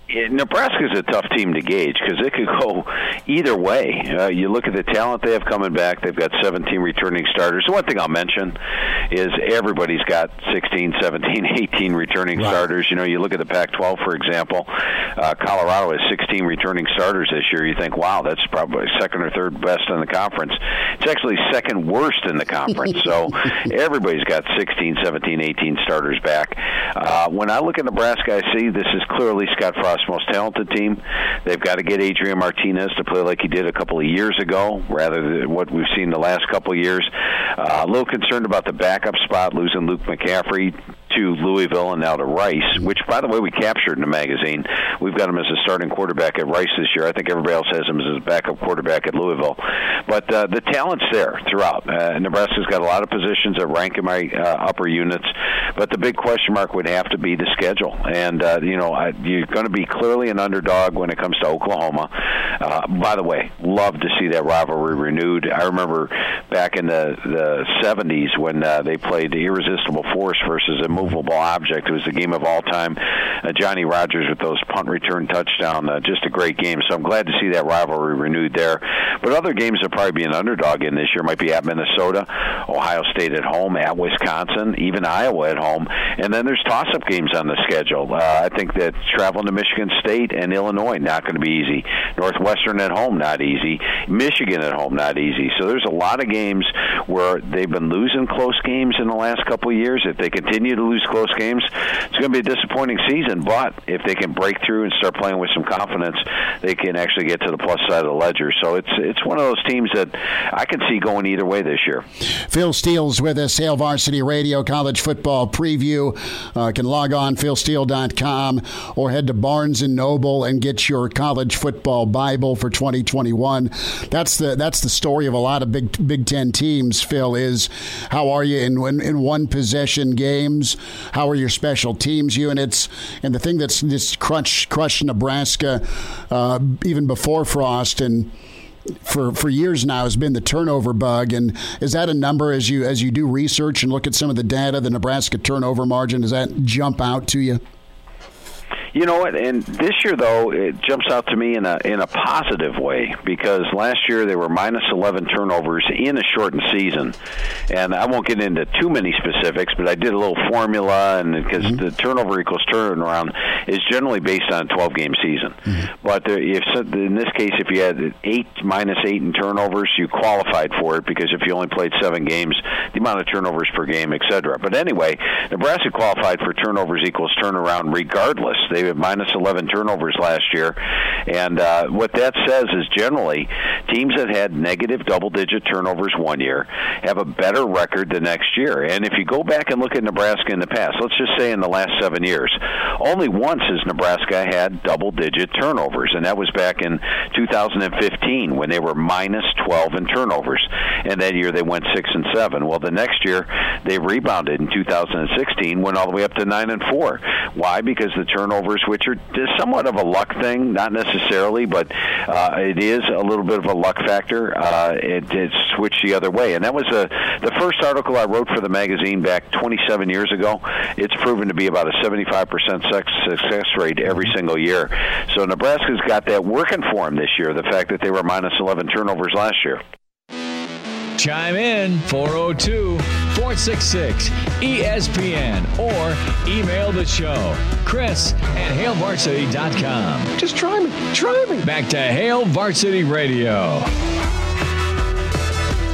Nebraska is a tough team to gauge because it could go either way. Uh, you look at the talent they have coming back; they've got 17 returning starters. one thing I'll mention is everybody's got 16, 17, 18 returning right. starters. You know, you look at the Pac-12, for example. Uh, Colorado has 16 returning starters this year. You think, wow, that's probably second or third best in the conference. It's actually second worst in the conference. so everybody's got 16, 17, 18 starters back. Uh, when I look at Nebraska, I see this is clearly Scott Frost most talented team. They've got to get Adrian Martinez to play like he did a couple of years ago, rather than what we've seen the last couple of years. Uh, a little concerned about the backup spot, losing Luke McCaffrey to Louisville and now to Rice, which, by the way, we captured in the magazine. We've got him as a starting quarterback at Rice this year. I think everybody else has him as a backup quarterback at Louisville. But uh, the talent's there throughout. Uh, Nebraska's got a lot of positions that rank in my uh, upper units, but the big question mark would have to be the schedule. And, uh, you know, I, you're going to be clearly an underdog when it comes to Oklahoma. Uh, by the way, love to see that rivalry renewed. I remember back in the, the 70s when uh, they played the Irresistible Force versus a immovable object. It was the game of all time. Uh, Johnny Rodgers with those punt return touchdown, uh, just a great game. So I'm glad to see that rivalry renewed there. But other games that probably be an underdog in this year might be at Minnesota, Ohio State at home, at Wisconsin, even Iowa at home, and then there's toss-up games on the schedule. Uh, I think that traveling to Michigan State and Illinois not going to be easy. Northwestern at home not easy. Michigan at home not easy. So there's a lot of games where they've been losing close games in the last couple of years. If they continue to lose lose close games, it's going to be a disappointing season. But if they can break through and start playing with some confidence, they can actually get to the plus side of the ledger. So it's it's one of those teams that I can see going either way this year. Phil Steele's with us, Hail Varsity Radio College Football Preview. Uh, can log on philsteele.com or head to Barnes and Noble and get your college football Bible for 2021. That's the that's the story of a lot of Big Big Ten teams. Phil is how are you in, in one possession games? How are your special teams units? And the thing that's just crushed, crushed Nebraska uh, even before Frost and for for years now has been the turnover bug and is that a number as you as you do research and look at some of the data the Nebraska turnover margin does that jump out to you you know what? And this year, though, it jumps out to me in a in a positive way because last year they were minus 11 turnovers in a shortened season, and I won't get into too many specifics, but I did a little formula, and because mm-hmm. the turnover equals turnaround is generally based on a 12 game season. Mm-hmm. But if in this case, if you had eight minus eight in turnovers, you qualified for it because if you only played seven games, the amount of turnovers per game, etc. But anyway, Nebraska qualified for turnovers equals turnaround regardless. They had minus 11 turnovers last year. And uh, what that says is generally teams that had negative double digit turnovers one year have a better record the next year. And if you go back and look at Nebraska in the past, let's just say in the last seven years, only once has Nebraska had double digit turnovers, and that was back in 2015 when they were minus 12 in turnovers. And that year they went six and seven. Well, the next year they rebounded in 2016, went all the way up to nine and four. Why? Because the turnovers, which are somewhat of a luck thing, not necessarily, but uh, it is a little bit of a luck factor. Uh, it, it switched the other way, and that was a, the first article I wrote for the magazine back 27 years ago. It's proven to be about a 75% success rate every single year. So Nebraska's got that working for them this year. The fact that they were minus 11 turnovers last year. Chime in 402 466 ESPN or email the show. Chris at HailVarsity.com. Just try me. Try me. Back to Hail Varsity Radio.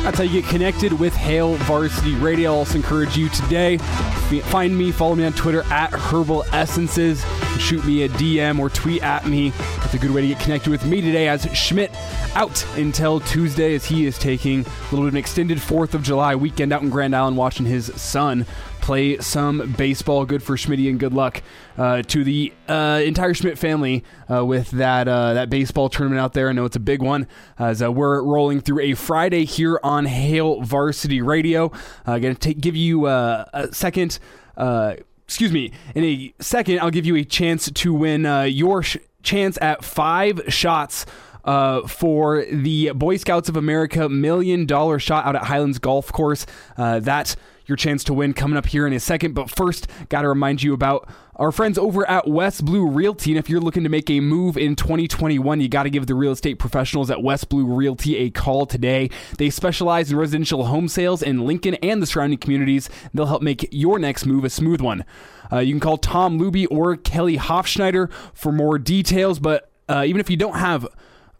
That's how you get connected with Hail Varsity Radio. I'll also encourage you today. Find me, follow me on Twitter at Herbal Essences shoot me a DM or tweet at me. That's a good way to get connected with me today as Schmitz out until Tuesday as he is taking a little bit of an extended 4th of July weekend out in Grand Island watching his son play some baseball. Good for Schmitz and good luck uh, to the uh, entire Schmitz family uh, with that uh, that baseball tournament out there. I know it's a big one as uh, we're rolling through a Friday here on Hail Varsity Radio. Uh, going to give you a second. excuse me. In a second, I'll give you a chance to win your sh- chance at five shots. Uh, for the Boy Scouts of America million dollar shot out at Highlands Golf Course. Uh, that your chance to win coming up here in a second. But first, got to remind you about our friends over at West Blue Realty. And if you're looking to make a move in 2021, you got to give the real estate professionals at West Blue Realty a call today. They specialize in residential home sales in Lincoln and the surrounding communities. They'll help make your next move a smooth one. Uh, you can call Tom Luby or Kelly Hofschneider for more details. But uh, even if you don't have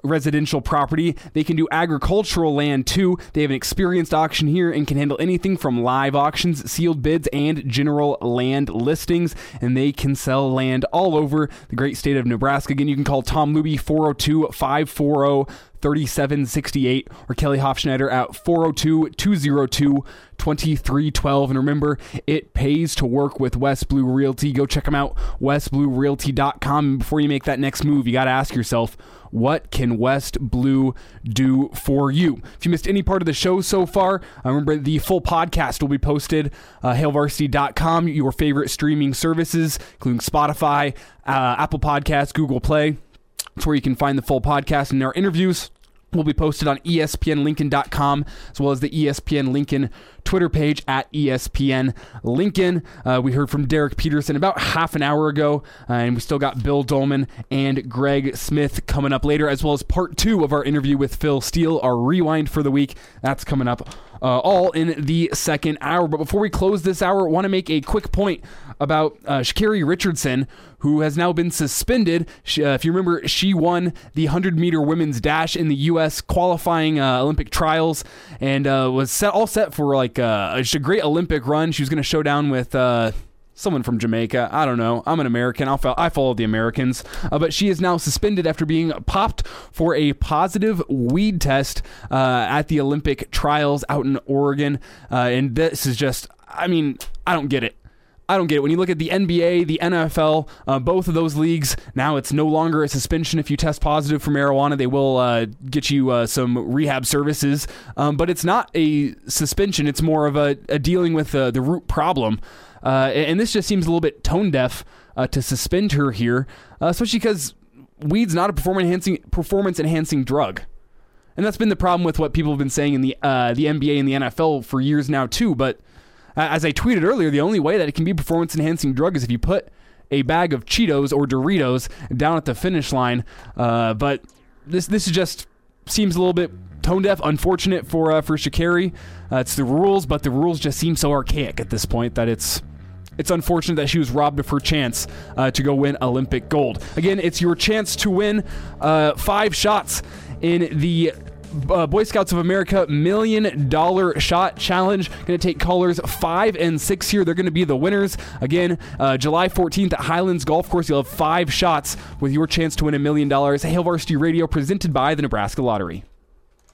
residential property. They can do agricultural land too. They have an experienced auctioneer and can handle anything from live auctions, sealed bids, and general land listings. And they can sell land all over the great state of Nebraska. Again, you can call Tom Luby 402 540 3768 or Kelly Hofschneider at 402 202 2312. And remember, it pays to work with West Blue Realty. Go check them out, westbluerealty.com. And before you make that next move, you got to ask yourself, what can West Blue do for you? If you missed any part of the show so far, uh, remember the full podcast will be posted uh, hailvarsity.com, your favorite streaming services, including Spotify, uh, Apple Podcasts, Google Play. It's where you can find the full podcast. And our interviews. Will be posted on espnlincoln.com as well as the espn lincoln twitter page at espn lincoln. Uh, we heard from derek peterson about half an hour ago uh, and we still got bill doleman and greg smith coming up later as well as part two of our interview with phil steele our rewind for the week. That's coming up uh, all in the second hour. But before we close this hour, want to make a quick point about uh, Richardson, who has now been suspended. She, uh, if you remember, she won the 100 meter women's dash in the U.S. qualifying uh, Olympic trials and uh, was set all set for like uh, a great Olympic run. She was going to show down with uh, someone from Jamaica. I don't know. I'm an American. I'll I follow the Americans. Uh, but she is now suspended after being popped for a positive weed test uh, at the Olympic trials out in Oregon. Uh, and this is just, I mean, I don't get it. I don't get it. When you look at the NBA, the NFL, uh, both of those leagues, now it's no longer a suspension if you test positive for marijuana. They will uh, get you uh, some rehab services, um, but it's not a suspension. It's more of a, a dealing with the root problem. Uh, and this just seems a little bit tone deaf uh, to suspend her here, uh, especially because weed's not a performance enhancing performance enhancing drug. And that's been the problem with what people have been saying in the uh, the NBA and the NFL for years now too. But as I tweeted earlier, the only way that it can be performance enhancing drug is if you put a bag of Cheetos or Doritos down at the finish line. Uh, but this this is just seems a little bit tone deaf. Unfortunate for uh, for Sha'Carri. Uh, it's the rules, but the rules just seem so archaic at this point that it's it's unfortunate that she was robbed of her chance uh, to go win Olympic gold. Again, it's your chance to win uh, five shots in the uh, Boy Scouts of America Million Dollar Shot Challenge. Going to take callers five and six here. They're going to be the winners. Again, uh, July 14th at Highlands Golf Course. You'll have five shots with your chance to win a million dollars. Hail Varsity Radio presented by the Nebraska Lottery.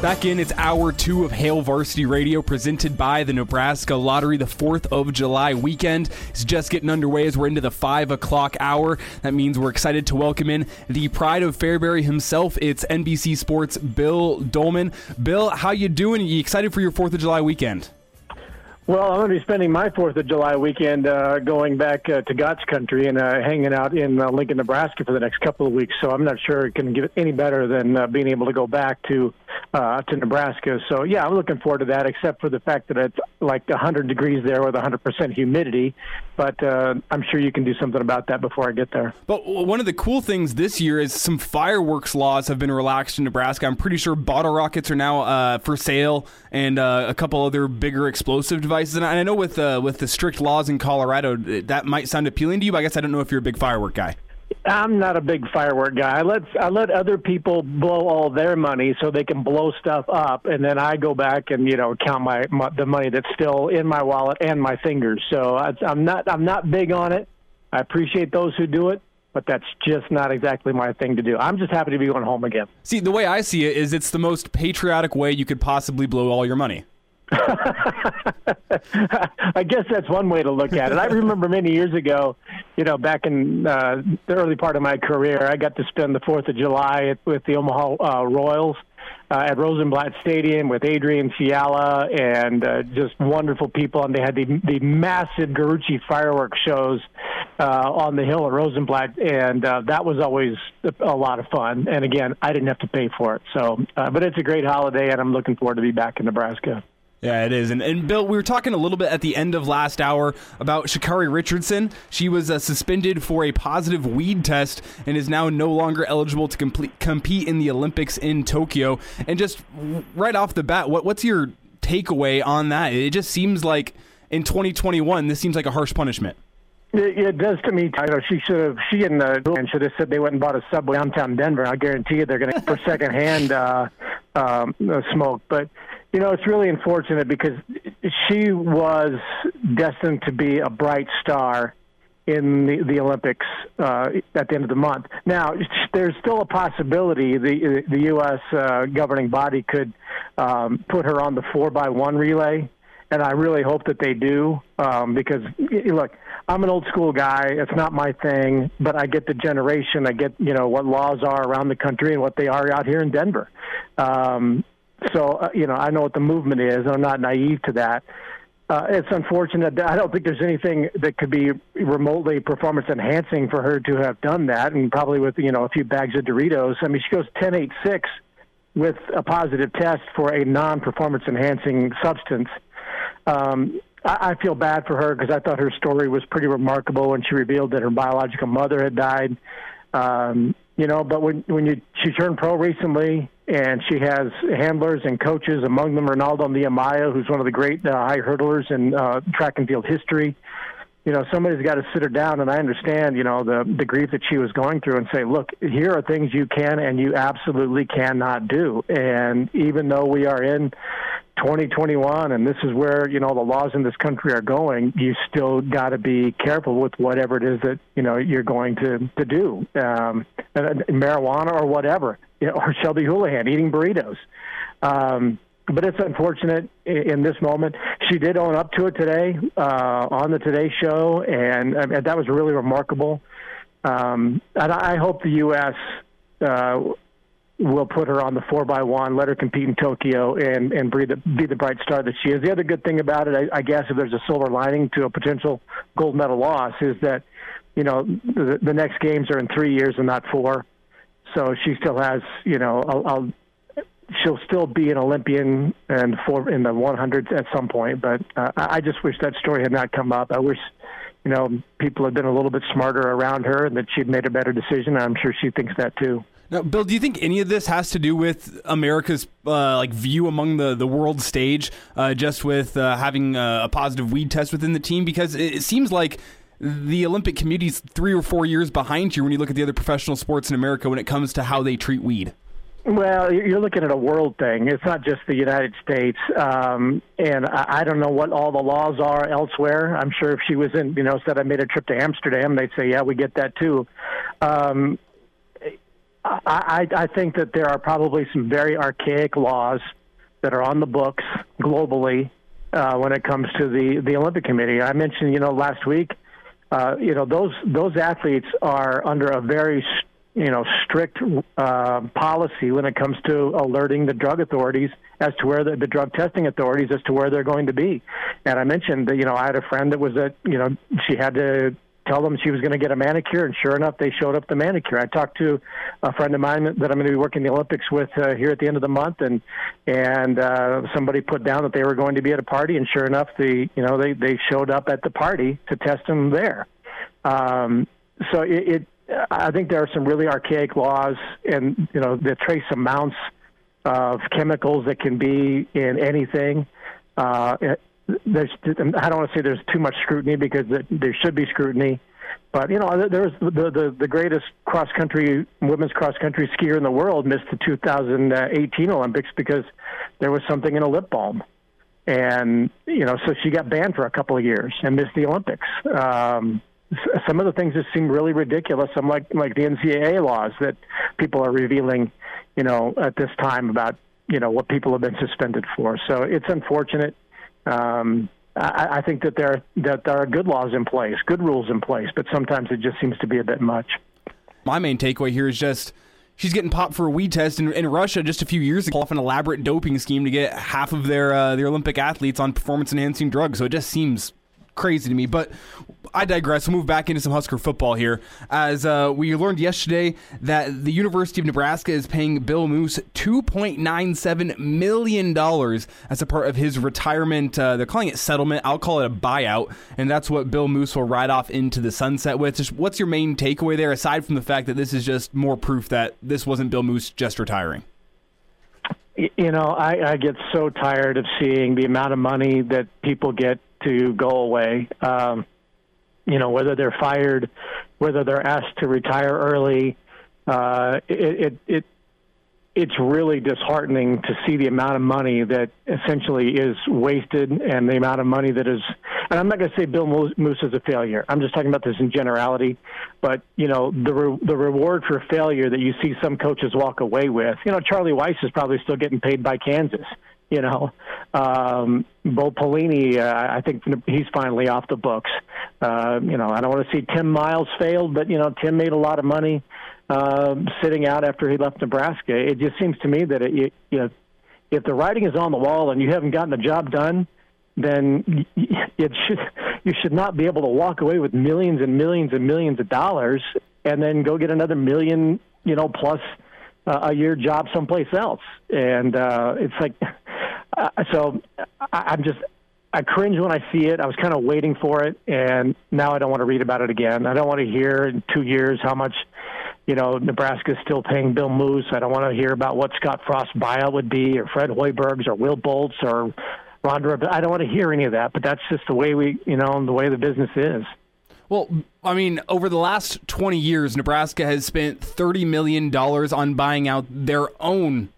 Back in, it's hour two of Hail Varsity Radio, presented by the Nebraska Lottery. The 4th of July weekend is just getting underway as we're into the 5 o'clock hour. That means we're excited to welcome in the pride of Fairbury himself. It's NBC Sports' Bill Doleman. Bill, how you doing? Are you excited for your 4th of July weekend? Well, I'm going to be spending my Fourth of July weekend uh, going back uh, to God's country and uh, hanging out in uh, Lincoln, Nebraska for the next couple of weeks. So I'm not sure it can get any better than uh, being able to go back to uh, to Nebraska. So yeah, I'm looking forward to that. Except for the fact that it's like 100 degrees there with 100% humidity. But uh, I'm sure you can do something about that before I get there. But one of the cool things this year is some fireworks laws have been relaxed in Nebraska. I'm pretty sure bottle rockets are now uh, for sale, and uh, a couple other bigger explosive devices. And I know with uh, with the strict laws in Colorado, that might sound appealing to you. But I guess I don't know if you're a big firework guy. I'm not a big firework guy. I let I let other people blow all their money so they can blow stuff up, and then I go back and you know count my, my the money that's still in my wallet and my fingers. So I, I'm not I'm not big on it. I appreciate those who do it, but that's just not exactly my thing to do. I'm just happy to be going home again. See, the way I see it is, it's the most patriotic way you could possibly blow all your money. I guess that's one way to look at it. I remember many years ago, you know, back in uh, the early part of my career, I got to spend the Fourth of July with the Omaha uh, Royals uh, at Rosenblatt Stadium with Adrian Fiala and uh, just wonderful people, and they had the the massive Garucci fireworks shows uh, on the hill at Rosenblatt, and uh, that was always a lot of fun. And again, I didn't have to pay for it, so uh, but it's a great holiday, and I'm looking forward to be back in Nebraska. Yeah, it is. And, and Bill, we were talking a little bit at the end of last hour about Sha'Carri Richardson. She was uh, suspended for a positive weed test and is now no longer eligible to complete, compete in the Olympics in Tokyo. And just right off the bat, what, what's your takeaway on that? It just seems like in 2021, this seems like a harsh punishment. It, it does to me. I know she should have. She and the and should have said they went and bought a subway downtown Denver. I guarantee you they're going to for secondhand uh, um, smoke. But you know, it's really unfortunate because she was destined to be a bright star in the, the Olympics uh, at the end of the month. Now, there's still a possibility the the U.S. Uh, governing body could um, put her on the four by one relay, and I really hope that they do um, because look, I'm an old school guy. It's not my thing, but I get the generation. I get you know what laws are around the country and what they are out here in Denver. Um, so, uh, you know, I know what the movement is, I'm not naive to that. Uh, it's unfortunate. I don't think there's anything that could be remotely performance enhancing for her to have done that, and probably with you know a few bags of Doritos. I mean, she goes 10.86 with a positive test for a non-performance enhancing substance. Um, I, I feel bad for her because I thought her story was pretty remarkable when she revealed that her biological mother had died. Um, you know, but when when you she turned pro recently, and she has handlers and coaches, among them Renaldo Nehemiah, who's one of the great uh, high hurdlers in uh, track and field history. You know, somebody's got to sit her down, and I understand, you know, the the grief that she was going through, and say, look, here are things you can and you absolutely cannot do. And even though we are in 2021 and this is where you know the laws in this country are going you still got to be careful with whatever it is that you know you're going to to do um marijuana or whatever you know, or Shelby Houlihan eating burritos um but it's unfortunate in this moment. She did own up to it today uh, on the Today Show, and, and that was really remarkable. Um, and I hope the U.S. Uh, will put her on the four by one, let her compete in Tokyo, and and be the be the bright star that she is. The other good thing about it, I, I guess, if there's a silver lining to a potential gold medal loss, is that you know the, the next games are in three years and not four, so she still has you know I'll she'll still be an Olympian and for in the 100s at some point. But uh, I just wish that story had not come up. I wish you know people had been a little bit smarter around her and that she'd made a better decision. I'm sure she thinks that too. Now, Bill, do you think any of this has to do with America's uh, like view among the the world stage, uh, just with uh, having uh, a positive weed test within the team? Because it, it seems like the Olympic committee's three or four years behind you when you look at the other professional sports in America when it comes to how they treat weed. Well, you're looking at a world thing. It's not just the United States. Um, and I, don't know what all the laws are elsewhere. I'm sure if she was in, you know, said I made a trip to Amsterdam, they'd say, yeah, we get that too. Um, I, I think that there are probably some very archaic laws that are on the books globally uh, when it comes to the the Olympic Committee. I mentioned, you know, last week, uh, you know, those those athletes are under a very you know strict uh, policy when it comes to alerting the drug authorities as to where the, the drug testing authorities as to where they're going to be. And I mentioned that you know I had a friend that was at you know she had to tell them she was going to get a manicure, and sure enough, they showed up the manicure. I talked to a friend of mine that I'm going to be working the Olympics with uh, here at the end of the month, and and uh, somebody put down that they were going to be at a party, and sure enough, the you know they they showed up at the party to test them there. Um, so it, it I think there are some really archaic laws, and you know the trace amounts of chemicals that can be in anything. Uh, there's, I don't want to say there's too much scrutiny because there should be scrutiny, but you know there's the the, the greatest cross country women's cross country skier in the world missed the 2018 Olympics because there was something in a lip balm, and you know so she got banned for a couple of years and missed the Olympics. Um, some of the things just seem really ridiculous. Some like like the NCAA laws that people are revealing, you know, at this time about you know what people have been suspended for. So it's unfortunate. Um, I, I think that there that there are good laws in place, good rules in place, but sometimes it just seems to be a bit much. My main takeaway here is just she's getting popped for a weed test in, in Russia just a few years ago off an elaborate doping scheme to get half of their uh, their Olympic athletes on performance enhancing drugs. So it just seems crazy to me. But I digress. We'll move back into some Husker football here. As uh, we learned yesterday that the University of Nebraska is paying Bill Moos $2.97 million as a part of his retirement. Uh, they're calling it settlement. I'll call it a buyout. And that's what Bill Moos will ride off into the sunset with. Just what's your main takeaway there, aside from the fact that this is just more proof that this wasn't Bill Moos just retiring? You know, I, I get so tired of seeing the amount of money that people get to go away. Um, you know, whether they're fired, whether they're asked to retire early, uh, it, it, it it's really disheartening to see the amount of money that essentially is wasted and the amount of money that is and I'm not going to say Bill Moos is a failure. I'm just talking about this in generality. But you know, the re- the reward for failure that you see some coaches walk away with. You know, Charlie Weis is probably still getting paid by Kansas. You know, um, Bo Pelini, uh, I think he's finally off the books. Uh, you know, I don't want to see Tim Miles failed, but you know, Tim made a lot of money uh, sitting out after he left Nebraska. It just seems to me that it, you, know, if the writing is on the wall and you haven't gotten the job done, then it should you should not be able to walk away with millions and millions and millions of dollars and then go get another million, you know, plus a year job someplace else. And uh, it's like uh, so I, I'm just I cringe when I see it. I was kind of waiting for it, and now I don't want to read about it again. I don't want to hear in two years how much, you know, Nebraska is still paying Bill Moos. I don't want to hear about what Scott Frost's buyout would be, or Fred Hoiberg's, or Will Bolt's, or Rhonda. I don't want to hear any of that. But that's just the way we, you know, the way the business is. Well, I mean, over the last 20 years, Nebraska has spent $30 million on buying out their own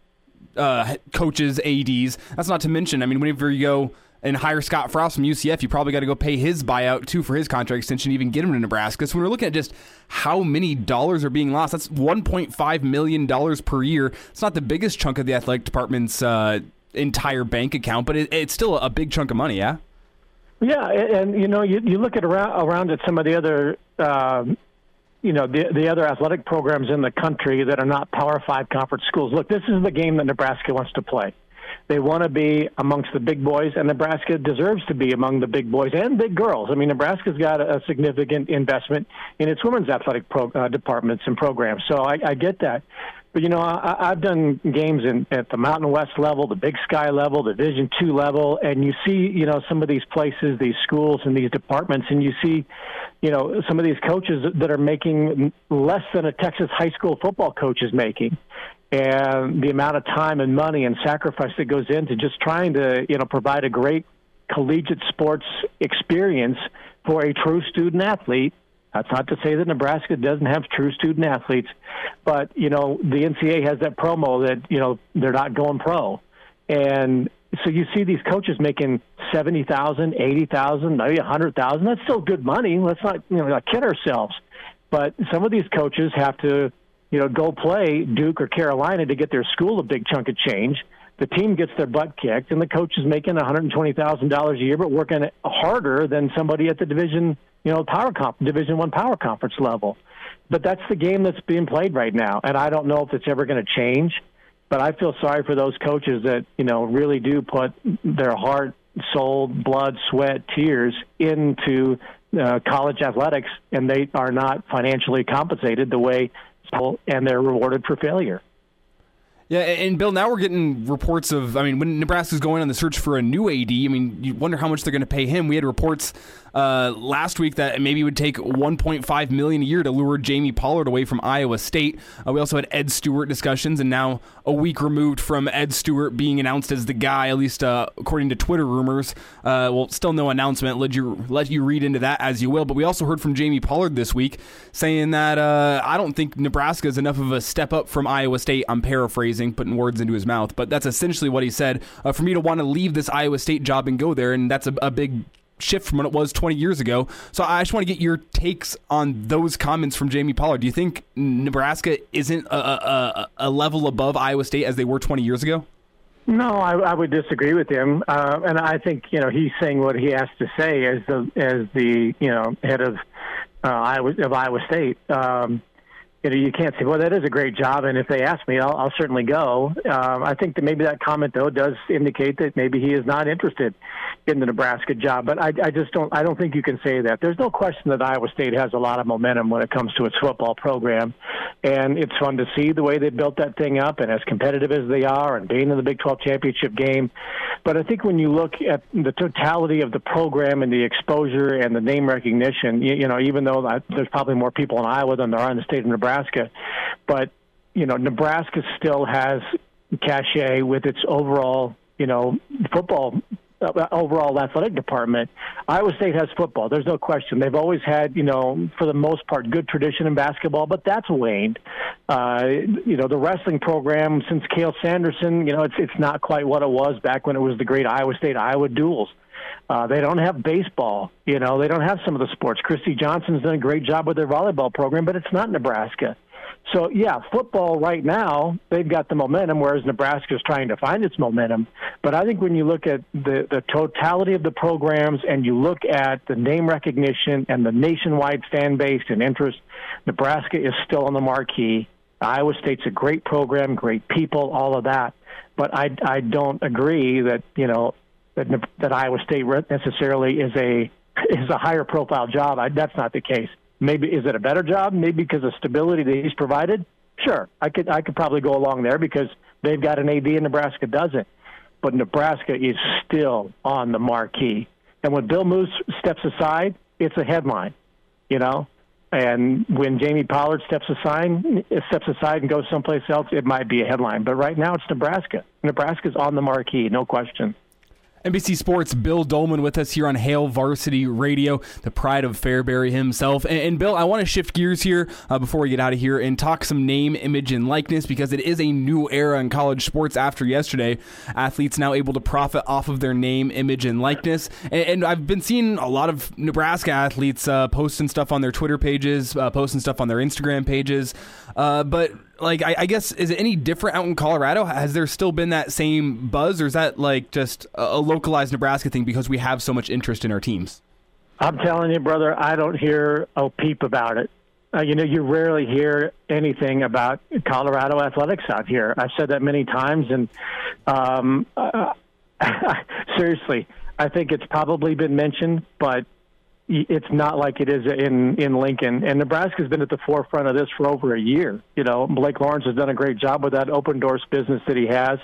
uh, coaches, ADs. That's not to mention, I mean, whenever you go and hire Scott Frost from UCF, you probably got to go pay his buyout too for his contract extension, even get him to Nebraska. So when we're looking at just how many dollars are being lost, that's $1.5 million per year. It's not the biggest chunk of the athletic department's uh, entire bank account, but it, it's still a big chunk of money, yeah? Yeah, and, you know, you, you look at around, around at some of the other. Um, you know the the other athletic programs in the country that are not Power Five conference schools. Look, this is the game that Nebraska wants to play. They want to be amongst the big boys, and Nebraska deserves to be among the big boys and big girls. I mean, Nebraska's got a significant investment in its women's athletic pro, uh, departments and programs, so I, I get that. But you know, I, I've done games in at the Mountain West level, the Big Sky level, the Division Two level, and you see, you know, some of these places, these schools, and these departments, and you see, you know, some of these coaches that are making less than a Texas high school football coach is making and the amount of time and money and sacrifice that goes into just trying to you know provide a great collegiate sports experience for a true student athlete. That's not to say that Nebraska doesn't have true student athletes, but you know the NCAA has that promo that you know they're not going pro, and so you see these coaches making seventy thousand, eighty thousand, maybe a hundred thousand. That's still good money. Let's not you know not kid ourselves. But some of these coaches have to you know, go play Duke or Carolina to get their school a big chunk of change. The team gets their butt kicked, and the coach is making one hundred twenty thousand dollars a year, but working harder than somebody at the division, you know, power comp, Division One power conference level. But that's the game that's being played right now, and I don't know if it's ever going to change. But I feel sorry for those coaches that you know really do put their heart, soul, blood, sweat, tears into uh, college athletics, and they are not financially compensated the way, and they're rewarded for failure. Yeah, and Bill, now we're getting reports of. I mean, when Nebraska's going on the search for a new AD, I mean, you wonder how much they're going to pay him. We had reports uh, last week that maybe would take 1.5 million a year to lure Jamie Pollard away from Iowa State. Uh, we also had Ed Stewart discussions, and now a week removed from Ed Stewart being announced as the guy, at least uh, according to Twitter rumors. Uh, well, still no announcement. Let you let you read into that as you will. But we also heard from Jamie Pollard this week saying that uh, I don't think Nebraska is enough of a step up from Iowa State. I'm paraphrasing, putting words into his mouth, but that's essentially what he said. Uh, for me to want to leave this Iowa State job and go there, and that's a, a big shift from what it was 20 years ago. So I just want to get your takes on those comments from Jamie Pollard. Do you think Nebraska isn't a, a, a level above Iowa State as they were 20 years ago? No, I, I would disagree with him, uh, and I think you know he's saying what he has to say as the as the you know head of uh, Iowa of Iowa State. Um, you know, you can't say, well, that is a great job, and if they ask me, I'll, I'll certainly go. Um, I think that maybe that comment though does indicate that maybe he is not interested in the Nebraska job. But I, I just don't, I don't think you can say that. There's no question that Iowa State has a lot of momentum when it comes to its football program, and it's fun to see the way they built that thing up, and as competitive as they are, and being in the Big 12 championship game. But I think when you look at the totality of the program and the exposure and the name recognition, you, you know, even though there's probably more people in Iowa than there are in the state of Nebraska Nebraska. But, you know, Nebraska still has cachet with its overall, you know, football uh, overall athletic department. Iowa State has football. There's no question. They've always had, you know, for the most part, good tradition in basketball, but that's waned. Uh, you know, the wrestling program since Cael Sanderson, you know, it's it's not quite what it was back when it was the great Iowa State Iowa duels. Uh, they don't have baseball. You know, they don't have some of the sports. Christy Johnson's done a great job with their volleyball program, but it's not Nebraska. So yeah, football right now they've got the momentum, whereas Nebraska is trying to find its momentum. But I think when you look at the the totality of the programs and you look at the name recognition and the nationwide fan base and interest, Nebraska is still on the marquee. Iowa State's a great program, great people, all of that. But I I don't agree that you know that that Iowa State necessarily is a is a higher profile job. I, that's not the case. Maybe is it a better job? Maybe because of stability that he's provided. Sure, I could I could probably go along there because they've got an AD and Nebraska doesn't. But Nebraska is still on the marquee. And when Bill Moos steps aside, it's a headline, you know. And when Jamie Pollard steps aside, steps aside and goes someplace else, it might be a headline. But right now, it's Nebraska. Nebraska's on the marquee, no question. NBC Sports, Bill Doleman with us here on Hail Varsity Radio, the pride of Fairbury himself. And, and Bill, I want to shift gears here uh, before we get out of here and talk some name, image, and likeness because it is a new era in college sports after yesterday. Athletes now able to profit off of their name, image, and likeness. And, and I've been seeing a lot of Nebraska athletes uh, posting stuff on their Twitter pages, uh, posting stuff on their Instagram pages. Uh, but like I, I, guess is it any different out in Colorado? Has there still been that same buzz, or is that like just a, localized Nebraska thing because we have so much interest in our teams? I'm telling you, brother, I don't hear a peep about it. Uh, you know, you rarely hear anything about Colorado athletics out here. I've said that many times, and um, uh, seriously, I think it's probably been mentioned, but it's not like it is in in Lincoln. And Nebraska's been at the forefront of this for over a year. You know, Blake Lawrence has done a great job with that Opendorse business that he has.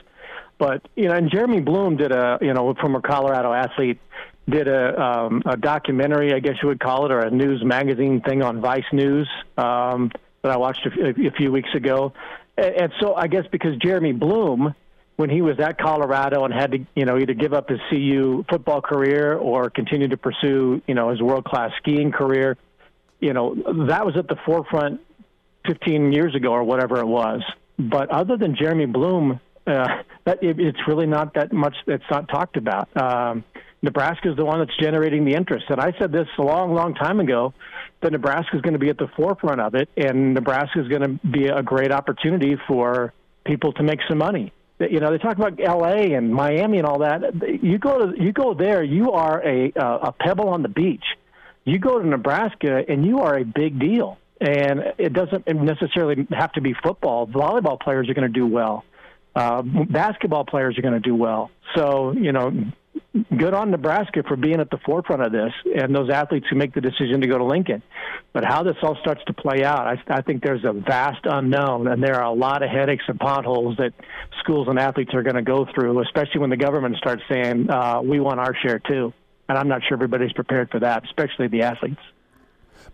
But you know, and Jeremy Bloom did a you know a Colorado athlete did a um, a documentary, I guess you would call it, or a news magazine thing on Vice News um, that I watched a, a few weeks ago. And, and so I guess because Jeremy Bloom when he was at Colorado and had to, you know, either give up his CU football career or continue to pursue, you know, his world class skiing career, you know, that was at the forefront 15 years ago or whatever it was. But other than Jeremy Bloom, uh, that it, it's really not that much that's not talked about. Um, Nebraska is the one that's generating the interest, and I said this a long, long time ago that Nebraska is going to be at the forefront of it, and Nebraska is going to be a great opportunity for people to make some money you know they talk about L.A. and Miami and all that. You go to you go there, you are a a pebble on the beach. You go to Nebraska and you are a big deal. And it doesn't necessarily have to be football. Volleyball players are going to do well. Uh, basketball players are going to do well. So you know, good on Nebraska for being at the forefront of this and those athletes who make the decision to go to Lincoln. But how this all starts to play out, I, I think there's a vast unknown, and there are a lot of headaches and potholes that schools and athletes are going to go through, especially when the government starts saying, uh, we want our share too. And I'm not sure everybody's prepared for that, especially the athletes.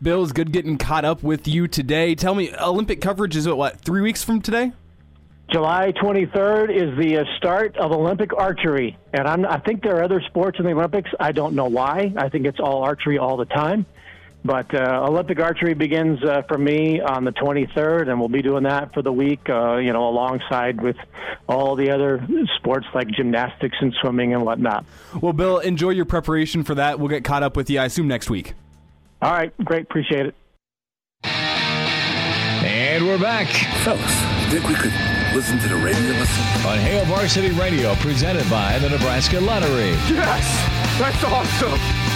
Bill, it's good getting caught up with you today. Tell me, Olympic coverage is what, three weeks from today? July 23rd is the uh, start of Olympic archery, and I'm, I think there are other sports in the Olympics. I don't know why. I think it's all archery all the time. But uh, Olympic archery begins uh, for me on the 23rd, and we'll be doing that for the week, uh, you know, alongside with all the other sports like gymnastics and swimming and whatnot. Well, Bill, enjoy your preparation for that. We'll get caught up with you, I assume, next week. All right, great. Appreciate it. And we're back. Fellas, think we could listen to the radio lesson? On Hail Varsity Radio, presented by the Nebraska Lottery. Yes! That's awesome!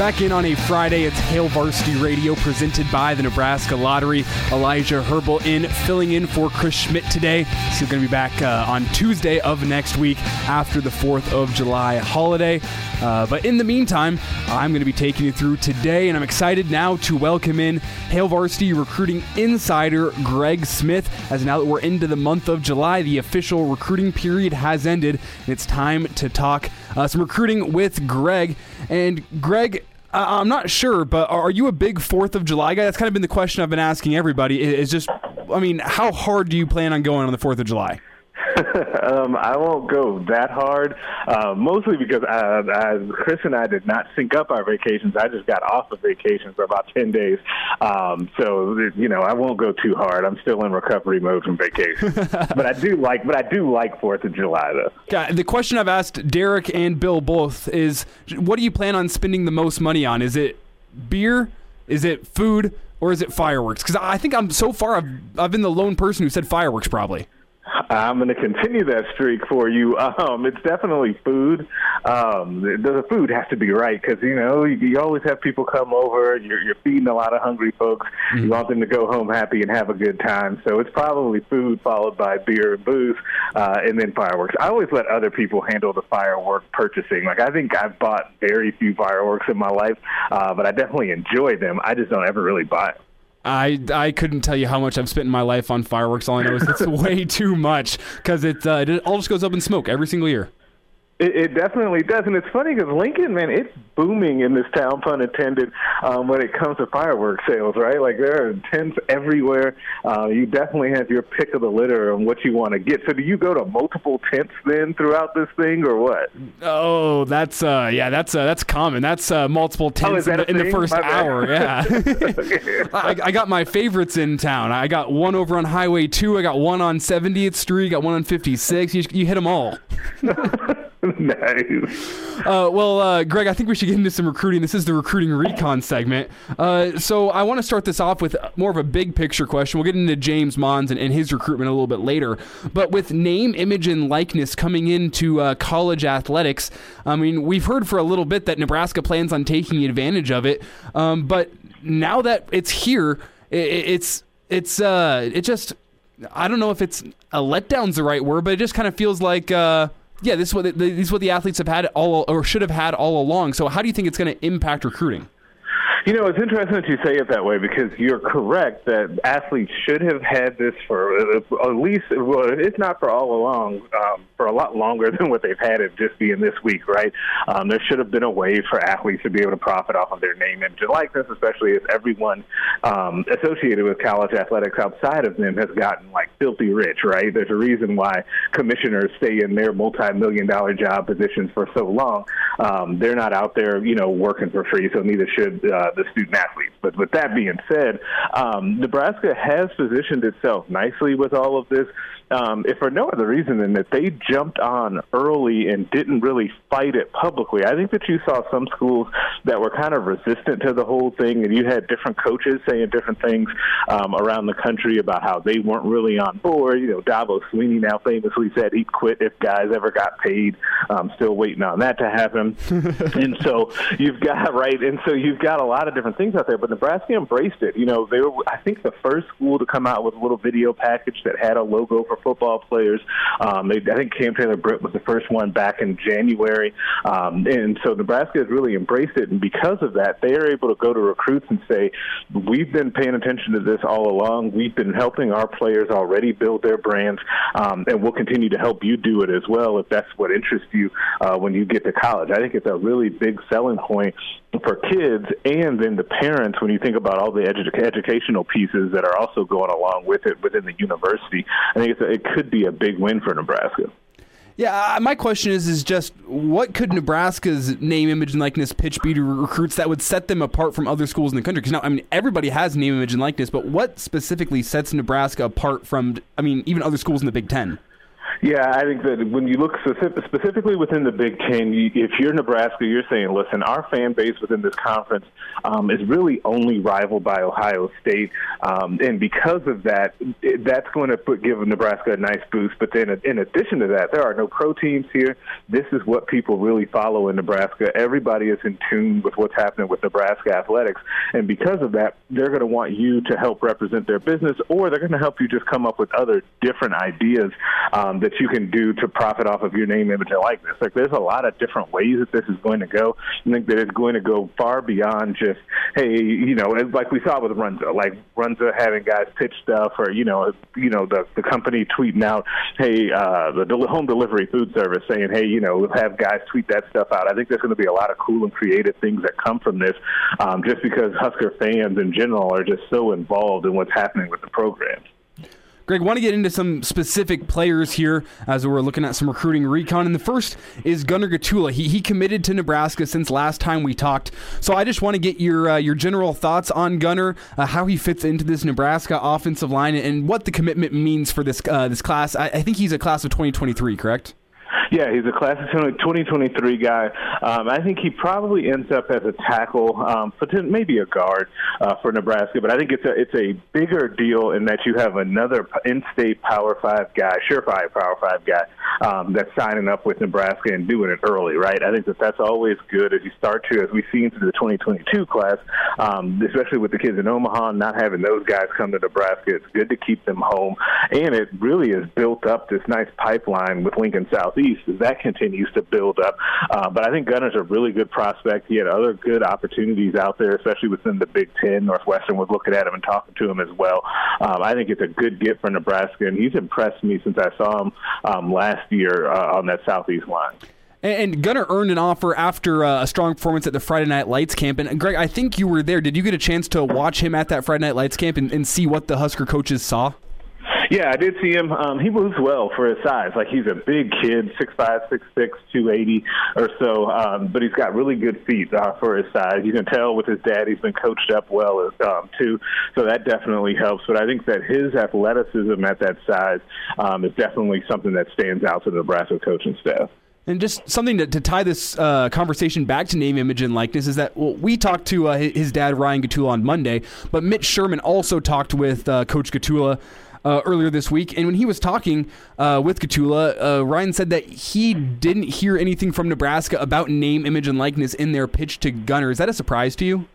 Back in on a Friday, it's Hail Varsity Radio presented by the Nebraska Lottery. Elijah Herbal in, filling in for Chris Schmitz today. He's going to be back uh, on Tuesday of next week after the 4th of July holiday. Uh, but in the meantime, I'm going to be taking you through today, and I'm excited now to welcome in Hail Varsity recruiting insider Greg Smith. As now that we're into the month of July, the official recruiting period has ended, and it's time to talk uh, some recruiting with Greg. And Greg, I'm not sure, but are you a big Fourth of July guy? That's kind of been the question I've been asking everybody. Is just, I mean, how hard do you plan on going on the Fourth of July? um, I won't go that hard, uh, mostly because uh, I, Chris and I did not sync up our vacations. I just got off of vacation for about ten days, um, so you know I won't go too hard. I'm still in recovery mode from vacation, but I do like, but I do like Fourth of July though. Yeah, the question I've asked Derek and Bill both is, what do you plan on spending the most money on? Is it beer? Is it food? Or is it fireworks? Because I think I'm so far I've I've been the lone person who said fireworks probably. I'm going to continue that streak for you. Um, it's definitely food. Um, the, the food has to be right because you know you, you always have people come over. And you're, you're feeding a lot of hungry folks. Mm-hmm. You want them to go home happy and have a good time. So it's probably food followed by beer and booze, uh, and then fireworks. I always let other people handle the firework purchasing. Like I think I've bought very few fireworks in my life, uh, but I definitely enjoy them. I just don't ever really buy them. I I couldn't tell you how much I've spent in my life on fireworks. All I know is it's way too much because it uh, it all just goes up in smoke every single year. It, it definitely does, and it's funny because Lincoln, man, it's booming in this town, pun intended, um, when it comes to fireworks sales, right? Like there are tents everywhere. Uh, you definitely have your pick of the litter on what you want to get. So, do you go to multiple tents then throughout this thing, or what? Oh, that's uh, yeah, that's uh, that's common. That's uh, multiple oh, tents oh, in, the, in, the, first hour. Yeah, I, I, got my favorites in town. I got one over on Highway Two. I got one on 70th Street. Got one on 56. You, you hit them all. nice. Uh, well, uh, Greg, I think we should get into some recruiting. This is the recruiting recon segment. Uh, so I want to start this off with more of a big picture question. We'll get into James Mons and, and his recruitment a little bit later. But with name, image, and likeness coming into uh, college athletics, I mean, we've heard for a little bit that Nebraska plans on taking advantage of it. Um, but now that it's here, it, it's it's uh, it just I don't know if it's a letdown's the right word, but it just kind of feels like uh, yeah, this is what the, this is what the athletes have had all or should have had all along. So how do you think it's going to impact recruiting? You know, it's interesting that you say it that way because you're correct that athletes should have had this for uh, at least, well, if not for all along, um, for a lot longer than what they've had it just being this week, right? Um, there should have been a way for athletes to be able to profit off of their name, and likeness, especially as everyone um, associated with college athletics outside of them has gotten like filthy rich, right? There's a reason why commissioners stay in their multi-million dollar job positions for so long. Um, they're not out there, you know, working for free, so neither should uh, the student athletes. But with that being said, um, Nebraska has positioned itself nicely with all of this um, if for no other reason than that they jumped on early and didn't really fight it publicly. I think that you saw some schools that were kind of resistant to the whole thing, and you had different coaches saying different things um, around the country about how they weren't really on board. You know, Dabo Swinney now famously said he'd quit if guys ever got paid. I'm still waiting on that to happen. and so you've got right, and so you've got a lot lot of different things out there, but Nebraska embraced it. You know, they were, I think, the first school to come out with a little video package that had a logo for football players. Um, I think Cam Taylor Britt was the first one back in January. Um, and so Nebraska has really embraced it. And because of that, they are able to go to recruits and say, we've been paying attention to this all along. We've been helping our players already build their brands, um, and we'll continue to help you do it as well if that's what interests you uh, when you get to college. I think it's a really big selling point for kids and then the parents when you think about all the edu- educational pieces that are also going along with it within the university. I think it's a, it could be a big win for Nebraska. Yeah, my question is is just what could Nebraska's name, image, and likeness pitch be to recruits that would set them apart from other schools in the country? Because now, I mean, everybody has name, image, and likeness, but what specifically sets Nebraska apart from, I mean, even other schools in the Big Ten? Yeah, I think that when you look specifically within the Big Ten, if you're Nebraska, you're saying, listen, our fan base within this conference um, is really only rivaled by Ohio State, um, and because of that, that's going to put, give Nebraska a nice boost. But then, in addition to that, there are no pro teams here. This is what people really follow in Nebraska. Everybody is in tune with what's happening with Nebraska athletics, and because of that, they're going to want you to help represent their business, or they're going to help you just come up with other different ideas um, that you can do to profit off of your name, image, and likeness. Like there's a lot of different ways that this is going to go. I think that it's going to go far beyond just, hey, you know, like we saw with Runza, like Runza having guys pitch stuff, or you know, you know, the the company tweeting out, hey, uh, the del- home delivery food service saying, hey, you know, we'll have guys tweet that stuff out. I think there's going to be a lot of cool and creative things that come from this, um, just because Husker fans in general are just so involved in what's happening with the program. Greg, want to get into some specific players here as we're looking at some recruiting recon. And the first is Gunnar Gottula. He, he committed to Nebraska since last time we talked. So I just want to get your uh, your general thoughts on Gunnar, uh, how he fits into this Nebraska offensive line, and what the commitment means for this uh, this class. I, I think he's a class of 2023, correct? Yeah, he's a class of 2023 guy. Um, I think he probably ends up as a tackle, um, maybe a guard uh, for Nebraska. But I think it's a it's a bigger deal in that you have another in-state Power Five guy, surefire Power Five guy, um, that's signing up with Nebraska and doing it early, right? I think that that's always good as you start to, as we've seen through the 2022 class, um, especially with the kids in Omaha, not having those guys come to Nebraska. It's good to keep them home, and it really has built up this nice pipeline with Lincoln Southeast as that continues to build up. Uh, but I think Gunnar's a really good prospect. He had other good opportunities out there, especially within the Big Ten. Northwestern was looking at him and talking to him as well. Um, I think it's a good get for Nebraska, and he's impressed me since I saw him um, last year uh, on that Southeast line. And Gunner earned an offer after uh, a strong performance at the Friday Night Lights camp. And Greg, I think you were there. Did you get a chance to watch him at that Friday Night Lights camp and, and see what the Husker coaches saw? Yeah, I did see him. Um, he moves well for his size. Like he's a big kid, six five, six six, two eighty or so. Um, but he's got really good feet uh, for his size. You can tell with his dad, he's been coached up well um, too. So that definitely helps. But I think that his athleticism at that size um, is definitely something that stands out to the Nebraska coaching staff. And just something to, to tie this uh, conversation back to name, image, and likeness is that well, we talked to uh, his dad Ryan Gottula on Monday, but Mitch Sherman also talked with uh, Coach Gottula uh, earlier this week. And when he was talking uh, with Gottula, uh, Ryan said that he didn't hear anything from Nebraska about name, image, and likeness in their pitch to Gunnar. Is that a surprise to you?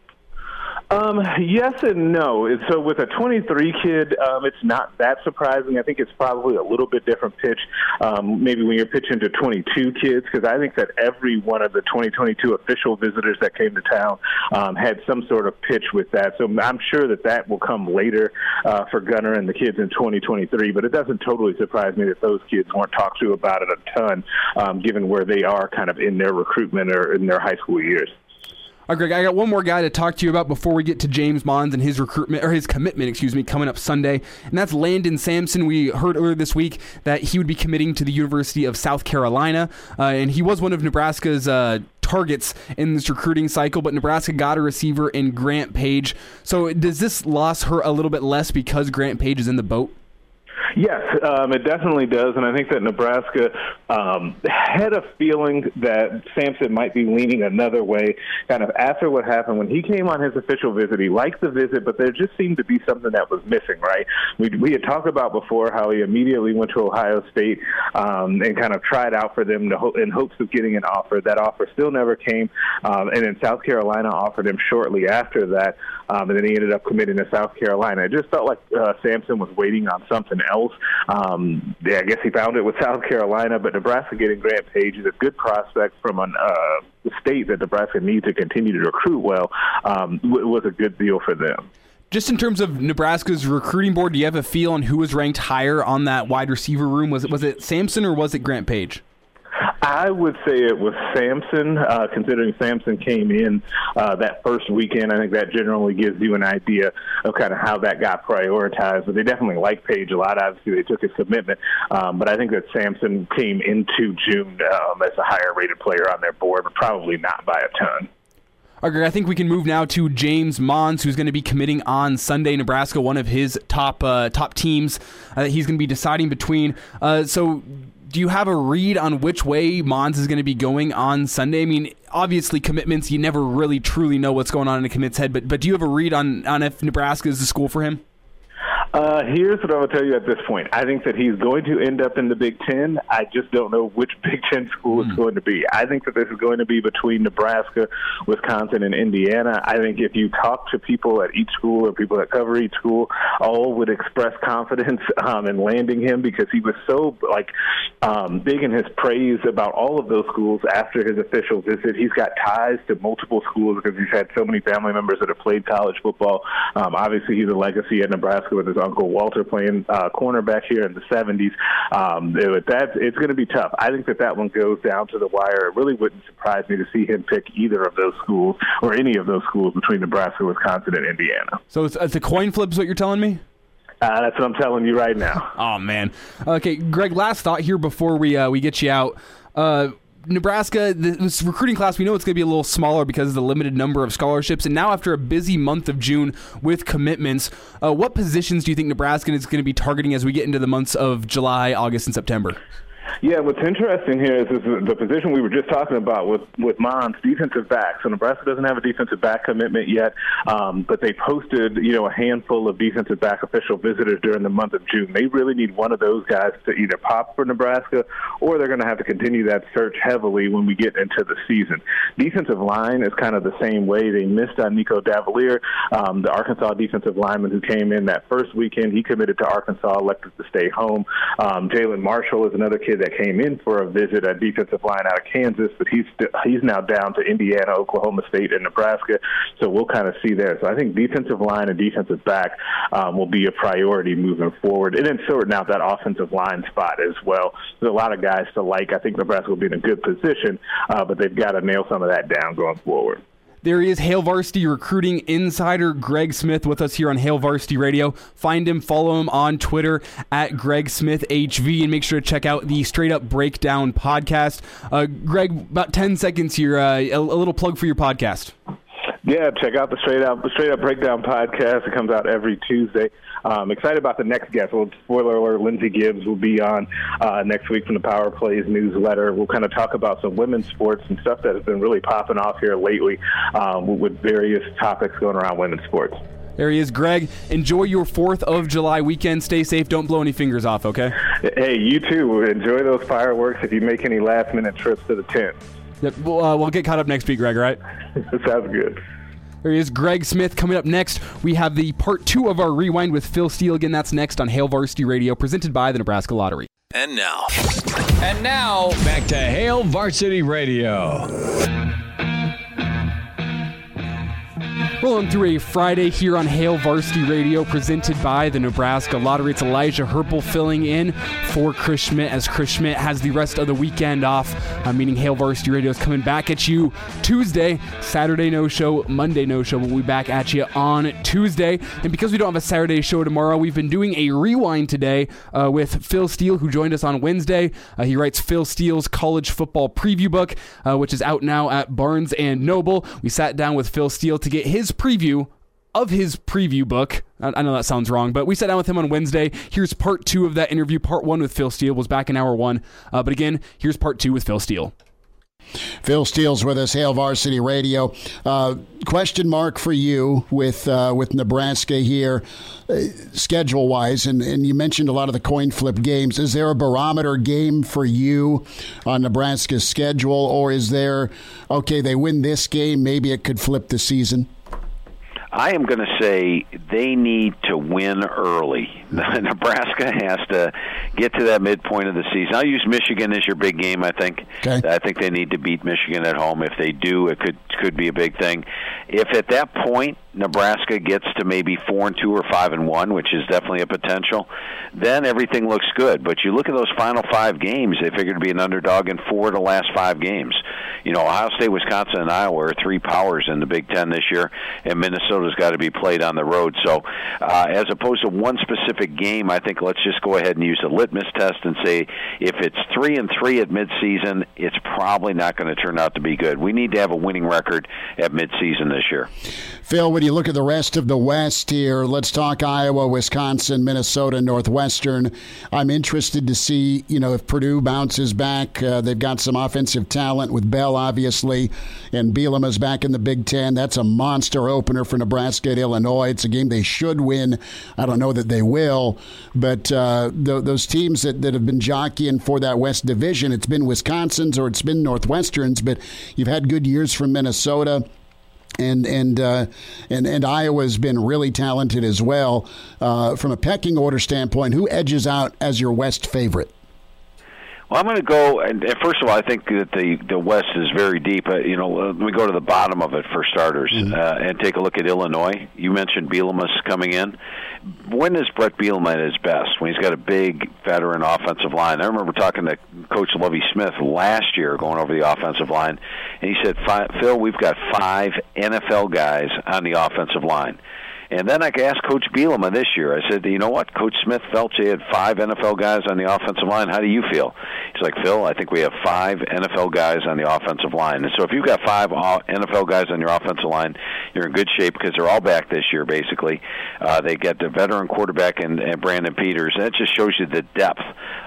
Um, yes and no. So with a 23 kid, um, it's not that surprising. I think it's probably a little bit different pitch, um, maybe when you're pitching to 22 kids, because I think that every one of the 2022 official visitors that came to town um, had some sort of pitch with that. So I'm sure that that will come later uh, for Gunnar and the kids in 2023. But it doesn't totally surprise me that those kids weren't talked to about it a ton, um, given where they are kind of in their recruitment or in their high school years. All right, Greg, I got one more guy to talk to you about before we get to James Mons and his recruitment or his commitment, excuse me, coming up Sunday, and that's Landon Sampson. We heard earlier this week that he would be committing to the University of South Carolina, uh, and he was one of Nebraska's. Uh, targets in this recruiting cycle, but Nebraska got a receiver in Grant Page. So does this loss hurt a little bit less because Grant Page is in the boat? Yes, um, it definitely does, and I think that Nebraska um, had a feeling that Sampson might be leaning another way, kind of after what happened when he came on his official visit. He liked the visit, but there just seemed to be something that was missing. Right? We we had talked about before how he immediately went to Ohio State um, and kind of tried out for them to ho- in hopes of getting an offer. That offer still never came, um, and then South Carolina offered him shortly after that, um, and then he ended up committing to South Carolina. It just felt like uh, Sampson was waiting on something else. Um, yeah, I guess he found it with South Carolina, but Nebraska getting Grant Page is a good prospect from an uh, state that Nebraska needs to continue to recruit well. Um, was a good deal for them. Just in terms of Nebraska's recruiting board, do you have a feel on who was ranked higher on that wide receiver room? Was it was it Sampson or was it Grant Page? I would say it was Sampson, uh, considering Sampson came in uh, that first weekend. I think that generally gives you an idea of kind of how that got prioritized. But they definitely like Page a lot. Obviously, they took his commitment. Um, but I think that Sampson came into June um, as a higher rated player on their board, but probably not by a ton. I think we can move now to James Mons, who's going to be committing on Sunday. Nebraska, one of his top uh, top teams uh, he's going to be deciding between. Uh, so, do you have a read on which way Mons is going to be going on Sunday? I mean, obviously commitments, you never really truly know what's going on in a commit's head, but but do you have a read on on if Nebraska is the school for him? Uh, here's what I will tell you at this point. I think that he's going to end up in the Big Ten. I just don't know which Big Ten school mm. it's going to be. I think that this is going to be between Nebraska, Wisconsin, and Indiana. I think if you talk to people at each school or people that cover each school, all would express confidence um, in landing him because he was so like um, big in his praise about all of those schools after his official visit. He's got ties to multiple schools because he's had so many family members that have played college football. Um, obviously, he's a legacy at Nebraska with his Uncle Walter playing uh, cornerback here in the 70s. Um, it, that, it's going to be tough. I think that that one goes down to the wire. It really wouldn't surprise me to see him pick either of those schools or any of those schools between Nebraska, Wisconsin, and Indiana. So it's, it's a coin flip, is what you're telling me? Uh, that's what I'm telling you right now. oh man. Okay, Greg. Last thought here before we uh, we get you out. Uh, Nebraska, this recruiting class, we know it's going to be a little smaller because of the limited number of scholarships. And now, after a busy month of June with commitments, uh, what positions do you think Nebraska is going to be targeting as we get into the months of July, August, and September? Yeah, what's interesting here is, is the position we were just talking about with with Mons, defensive back. So Nebraska doesn't have a defensive back commitment yet, um, but they posted you know a handful of defensive back official visitors during the month of June. They really need one of those guys to either pop for Nebraska, or they're going to have to continue that search heavily when we get into the season. Defensive line is kind of the same way. They missed on Nico Davillier, um, the Arkansas defensive lineman who came in that first weekend. He committed to Arkansas, elected to stay home. Um, Jalen Marshall is another kid that came in for a visit at defensive line out of Kansas, but he's st- he's now down to Indiana, Oklahoma State, and Nebraska. So we'll kind of see there. So I think defensive line and defensive back um, will be a priority moving forward, and then sorting out that offensive line spot as well. There's a lot of guys to like. I think Nebraska will be in a good position, uh, but they've got to nail some of that down going forward. There Hail Varsity recruiting insider Greg Smith with us here on Hail Varsity Radio. Find him, follow him on Twitter at Greg Smith HV, and make sure to check out the Straight Up Breakdown podcast. Uh, Greg, about 10 seconds here, uh, a, a little plug for your podcast. Yeah, check out the Straight Up Straight Up Breakdown podcast. It comes out every Tuesday. Um, excited about the next guest. Well, spoiler alert: Lindsey Gibbs will be on uh, next week from the Power Plays newsletter. We'll kind of talk about some women's sports and stuff that has been really popping off here lately um, with various topics going around women's sports. There he is, Greg. Enjoy your 4th of July weekend. Stay safe. Don't blow any fingers off, okay? Hey, you too. Enjoy those fireworks if you make any last minute trips to the tent. Yep, we'll, uh, we'll get caught up next week, Greg, right? Sounds good. There is Greg Smith coming up next. We have the part two of our rewind with Phil Steele. Again, that's next on Hail Varsity Radio, presented by the Nebraska Lottery. And now. And now, back to Hail Varsity Radio. Rolling through a Friday here on Hail Varsity Radio, presented by the Nebraska Lottery. It's Elijah Herpel filling in for Chris Schmitz as Chris Schmitz has the rest of the weekend off, uh, meaning Hail Varsity Radio is coming back at you Tuesday. Saturday no show, Monday no show. We'll be back at you on Tuesday. And because we don't have a Saturday show tomorrow, we've been doing a rewind today uh, with Phil Steele, who joined us on Wednesday. Uh, he writes Phil Steele's college football preview book, uh, which is out now at Barnes and Noble. We sat down with Phil Steele to get his preview of his preview book. I, know that sounds wrong, but we sat down with him on Wednesday. Here's part two of that interview. Part one with Phil Steele was back in hour one. Uh, but again, here's part two with Phil Steele. Phil Steele's with us, Hail Varsity Radio. Uh, question mark for you with uh, with Nebraska here, uh, schedule wise, and, and you mentioned a lot of the coin flip games. Is there a barometer game for you on Nebraska's schedule, or is there okay? They win this game, maybe it could flip the season. I am going to say they need to win early. Nebraska has to get to that midpoint of the season. I'll use Michigan as your big game. I think. Okay. I think they need to beat Michigan at home. If they do, it could could be a big thing. If at that point Nebraska gets to maybe four and two or five and one, which is definitely a potential, then everything looks good. But you look at those final five games; they figure to be an underdog in four of the last five games. You know, Ohio State, Wisconsin, and Iowa are three powers in the Big Ten this year, and Minnesota's got to be played on the road. So, uh, as opposed to one specific game, I think let's just go ahead and use a litmus test and say if it's three and three at midseason, it's probably not going to turn out to be good. We need to have a winning record at midseason this year. Phil, when you look at the rest of the West here, let's talk Iowa, Wisconsin, Minnesota, Northwestern. I'm interested to see, you know, if Purdue bounces back. Uh, they've got some offensive talent with Bell, obviously, and Bielema's back in the Big Ten. That's a monster opener for Nebraska at Illinois. It's a game they should win. I don't know that they will, but uh, th- those teams that, that have been jockeying for that West Division, it's been Wisconsin's or it's been Northwestern's, but you've had good years from Minnesota and and uh, and and Iowa's been really talented as well. Uh, from a pecking order standpoint, who edges out as your West favorite? Well, I'm going to go. And, and first of all, I think that the the West is very deep. Uh, you know, let me go to the bottom of it for starters, mm-hmm. uh, and take a look at Illinois. You mentioned Bielema's coming in. When is Bret Bielema at his best? When he's got a big veteran offensive line. I remember talking to Coach Lovie Smith last year, going over the offensive line, and he said, "Phil, we've got five NFL guys on the offensive line." And then I asked Coach Bielema this year. I said, you know what? Coach Smith felt he had five NFL guys on the offensive line. How do you feel? He's like, Phil, I think we have five NFL guys on the offensive line. And so if you've got five NFL guys on your offensive line, you're in good shape because they're all back this year, basically. Uh, they get the veteran quarterback and, and Brandon Peters. And that just shows you the depth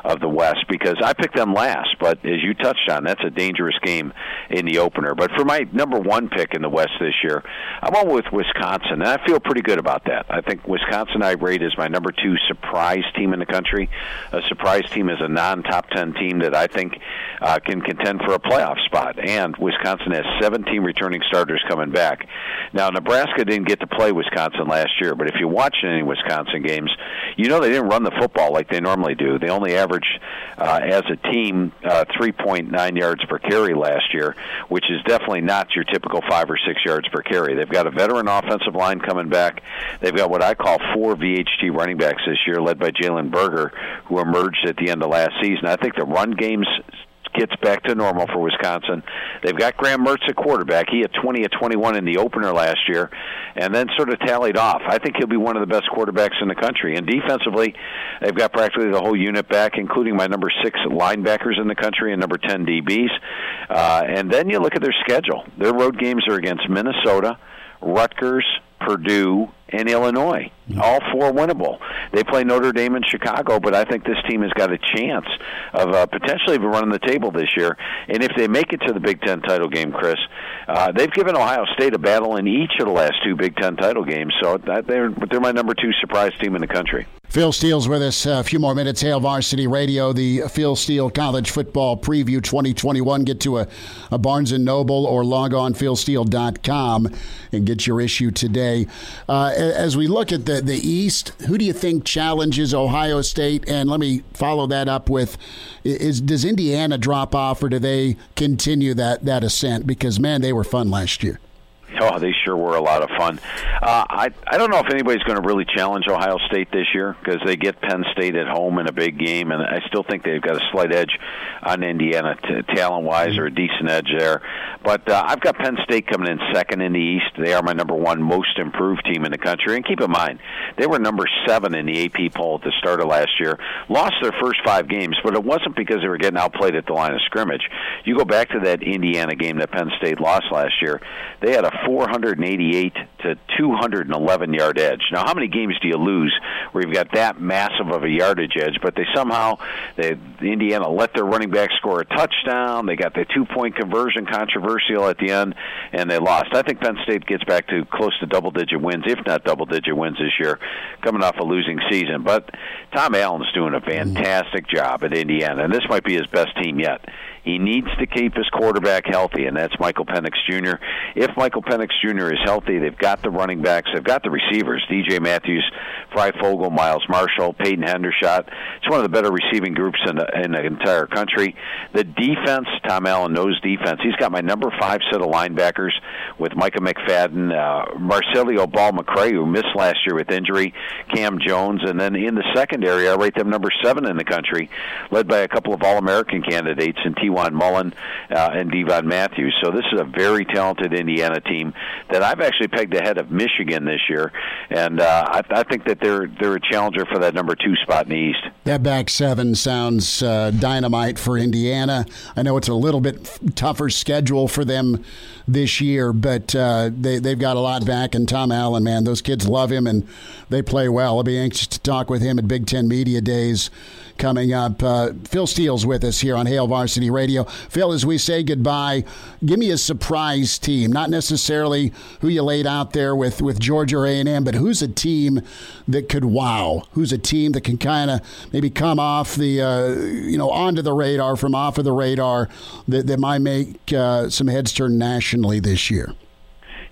of the West because I picked them last. But as you touched on, that's a dangerous game in the opener. But for my number one pick in the West this year, I went with Wisconsin. And I feel pretty about that. I think Wisconsin I rate as my number two surprise team in the country. A surprise team is a non-top ten team that I think uh, can contend for a playoff spot. And Wisconsin has 17 returning starters coming back. Now Nebraska didn't get to play Wisconsin last year, but if you watch any Wisconsin games, you know they didn't run the football like they normally do. They only averaged uh, as a team uh, 3.9 yards per carry last year, which is definitely not your typical five or six yards per carry. They've got a veteran offensive line coming back. They've got what I call four VHT running backs this year, led by Jalen Berger, who emerged at the end of last season. I think the run game's gets back to normal for Wisconsin. They've got Graham Mertz at quarterback. He had 20 at 21 in the opener last year, and then sort of tallied off. I think he'll be one of the best quarterbacks in the country. And defensively, they've got practically the whole unit back, including my number six linebackers in the country and number 10 DBs. Uh, and then you look at their schedule. Their road games are against Minnesota, Rutgers, Purdue, and Illinois. All four winnable. They play Notre Dame and Chicago, but I think this team has got a chance of uh, potentially running the table this year. And if they make it to the Big Ten title game, Chris, uh, they've given Ohio State a battle in each of the last two Big Ten title games. So that, they're they're my number two surprise team in the country. Phil Steele's with us. A few more minutes. Hail Varsity Radio, the Phil Steele College Football Preview 2021. Get to a, a Barnes & Noble or log on philsteele.com and get your issue today. Uh, as we look at the, the East, who do you think challenges Ohio State? And let me follow that up with is does Indiana drop off or do they continue that, that ascent? Because, man, they were fun last year. Oh, they sure were a lot of fun. Uh, I I don't know if anybody's going to really challenge Ohio State this year because they get Penn State at home in a big game, and I still think they've got a slight edge on Indiana t- talent wise, or a decent edge there. But uh, I've got Penn State coming in second in the East. They are my number one most improved team in the country, and keep in mind they were number seven in the AP poll at the start of last year. Lost their first five games, but it wasn't because they were getting outplayed at the line of scrimmage. You go back to that Indiana game that Penn State lost last year. They had a 488 to 211 yard edge. Now, how many games do you lose where you've got that massive of a yardage edge? But they somehow, they, Indiana let their running back score a touchdown. They got the two point conversion controversial at the end, and they lost. I think Penn State gets back to close to double digit wins, if not double digit wins this year, coming off a losing season. But Tom Allen's doing a fantastic job at Indiana, and this might be his best team yet. He needs to keep his quarterback healthy, and that's Michael Penix Jr. If Michael Penix Jr. is healthy, they've got the running backs, they've got the receivers, DJ Matthews, Fryfogle, Miles Marshall, Peyton Hendershot. It's one of the better receiving groups in the, in the entire country. The defense, Tom Allen knows defense. He's got my number five set of linebackers with Micah McFadden, uh, Marcelino Ball McCrary, who missed last year with injury, Cam Jones, and then in the secondary, I rate them number seven in the country, led by a couple of All American candidates in T. Juwan Mullen uh, and Devon Matthews. So this is a very talented Indiana team that I've actually pegged ahead of Michigan this year, and uh, I, I think that they're they're a challenger for that number two spot in the East. That back seven sounds uh, dynamite for Indiana. I know it's a little bit tougher schedule for them this year, but uh, they they've got a lot back. And Tom Allen, man, those kids love him and they play well. I'll be anxious to talk with him at Big Ten Media Days coming up. Uh, Phil Steele's with us here on Hail Varsity Radio. Phil, as we say goodbye, give me a surprise team. Not necessarily who you laid out there with, with Georgia or A&M, but who's a team that could wow? Who's a team that can kind of maybe come off the, uh, you know, onto the radar from off of the radar that, that might make uh, some heads turn nationally this year?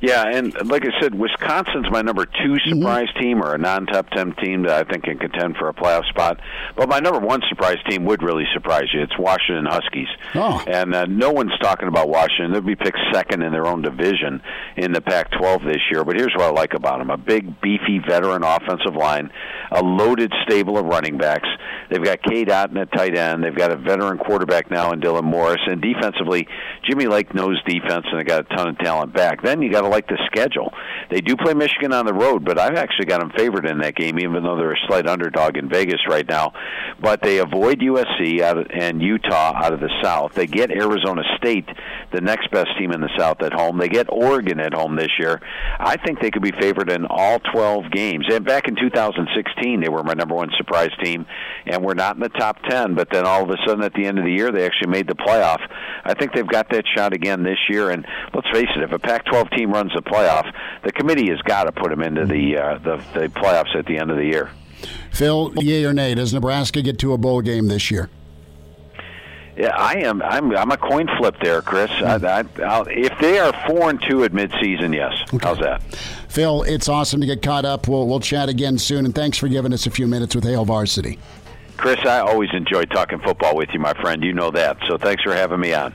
Yeah, and like I said, Wisconsin's my number two surprise mm-hmm. team or a non-top ten team that I think can contend for a playoff spot. But my number one surprise team would really surprise you. It's Washington Huskies, oh. and uh, no one's talking about Washington. They'll be picked second in their own division in the Pac-12 this year. But here's what I like about them: a big, beefy veteran offensive line, a loaded stable of running backs. They've got Cade Otton at tight end. They've got a veteran quarterback now in Dylan Morris, and defensively, Jimmy Lake knows defense, and they got a ton of talent back. Then you got to like the schedule. They do play Michigan on the road, but I've actually got them favored in that game, even though they're a slight underdog in Vegas right now. But they avoid USC out of, and Utah out of the South. They get Arizona State, the next best team in the South, at home. They get Oregon at home this year. I think they could be favored in all 12 games. And back in 2016, they were my number one surprise team, and we're not in the top 10. But then all of a sudden, at the end of the year, they actually made the playoff. I think they've got that shot again this year. And let's face it, if a Pac-12 team runs the playoff, the committee has got to put them into the, uh, the the playoffs at the end of the year. Phil, yay or nay? Does Nebraska get to a bowl game this year? Yeah, I am. I'm. I'm a coin flip there, Chris. I, I, if they are four and two at midseason, yes. Okay. How's that? Phil, it's awesome to get caught up. We'll we'll chat again soon, and thanks for giving us a few minutes with Hail Varsity. Chris, I always enjoy talking football with you, my friend. You know that. So thanks for having me on.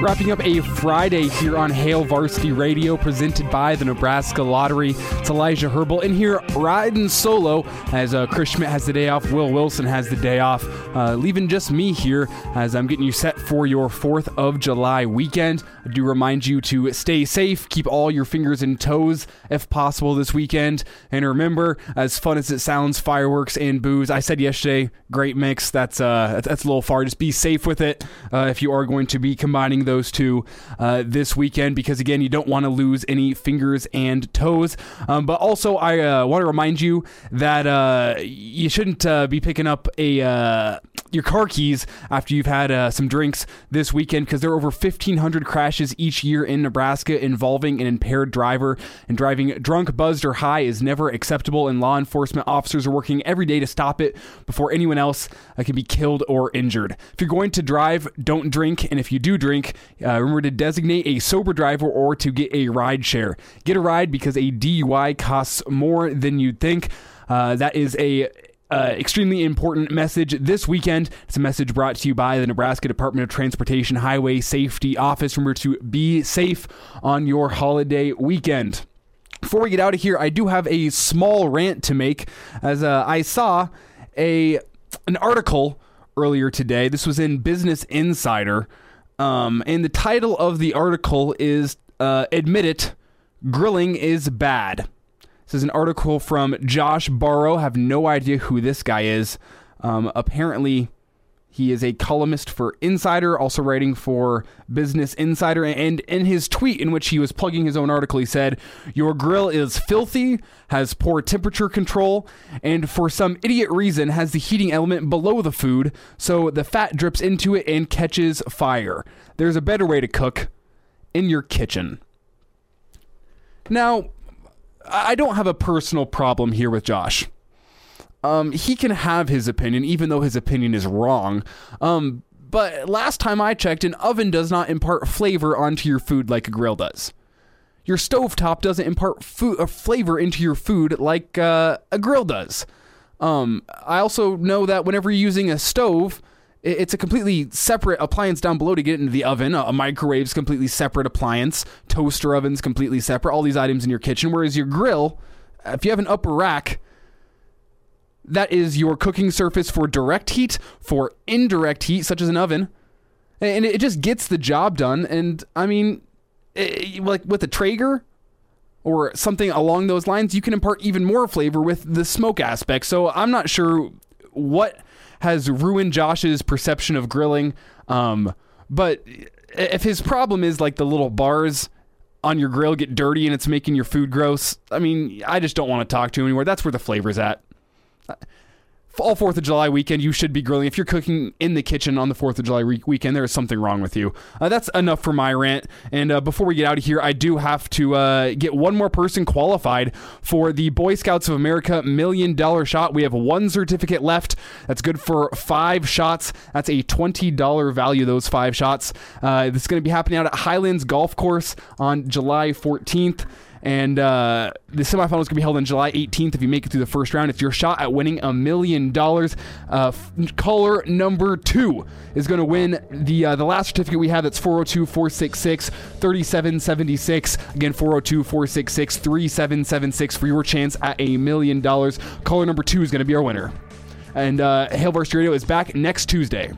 Wrapping up a Friday here on Hail Varsity Radio, presented by the Nebraska Lottery. It's Elijah Herpel in here riding solo as uh, Chris Schmitz has the day off. Will Wilson has the day off, uh, leaving just me here as I'm getting you set for your 4th of July weekend. I do remind you to stay safe, keep all your fingers and toes if possible this weekend. And remember, as fun as it sounds, fireworks and booze. I said yesterday, great mix. That's uh, that's a little far. Just be safe with it uh, if you are going to be combining those two uh, this weekend, because again, you don't want to lose any fingers and toes. Um, but also, I uh, want to remind you that uh, you shouldn't uh, be picking up a your car keys after you've had some drinks this weekend, because there are over 1,500 crashes each year in Nebraska involving an impaired driver. And driving drunk, buzzed, or high is never acceptable, and law enforcement officers are working every day to stop it before anyone else can be killed or injured. If you're going to drive, don't drink, and if you do drink, uh, remember to designate a sober driver or to get a ride share. Get a ride because a DUI costs more than you'd think. Uh, that is a uh, extremely important message this weekend. It's a message brought to you by the Nebraska Department of Transportation Highway Safety Office. Remember to be safe on your holiday weekend. Before we get out of here, I do have a small rant to make as uh, I saw a an article earlier today. This was in Business Insider, um, and the title of the article is uh, "Admit It, Grilling is Bad." This is an article from Josh Barro. Have no idea who this guy is. Um, apparently, he is a columnist for Insider, also writing for Business Insider. And in his tweet, in which he was plugging his own article, he said, Your grill is filthy, has poor temperature control, and for some idiot reason has the heating element below the food, so the fat drips into it and catches fire. There's a better way to cook in your kitchen. Now, I don't have a personal problem here with Josh. Um, he can have his opinion, even though his opinion is wrong. Um, but last time I checked, an oven does not impart flavor onto your food like a grill does. Your stovetop doesn't impart food, flavor into your food like uh, a grill does. Um, I also know that whenever you're using a stove, it's a completely separate appliance down below to get into the oven. A microwave's completely separate appliance. Toaster oven's completely separate. All these items in your kitchen. Whereas your grill, if you have an upper rack, that is your cooking surface for direct heat, for indirect heat, such as an oven. And it just gets the job done. And I mean, it, like with a Traeger or something along those lines, you can impart even more flavor with the smoke aspect. So I'm not sure what has ruined Josh's perception of grilling. Um, but if his problem is like the little bars on your grill get dirty and it's making your food gross, I mean, I just don't want to talk to him anymore. That's where the flavor's at all Fourth of July weekend, you should be grilling. If you're cooking in the kitchen on the Fourth of July re- weekend, there is something wrong with you. Uh, that's enough for my rant. And uh, before we get out of here, I do have to uh, get one more person qualified for the Boy Scouts of America Million Dollar Shot. We have one certificate left. That's good for five shots. That's a twenty dollar value. Those five shots. Uh, this is going to be happening out at Highlands Golf Course on July 14th. And uh, the semifinals to be held on July 18th if you make it through the first round. It's your shot at winning a million dollars. Uh, caller number two is going to win the uh, the last certificate we have. That's 402 466 3776. Again, 402 466 3776 for your chance at a million dollars. Caller number two is going to be our winner. And uh, Hail Varsity Radio is back next Tuesday.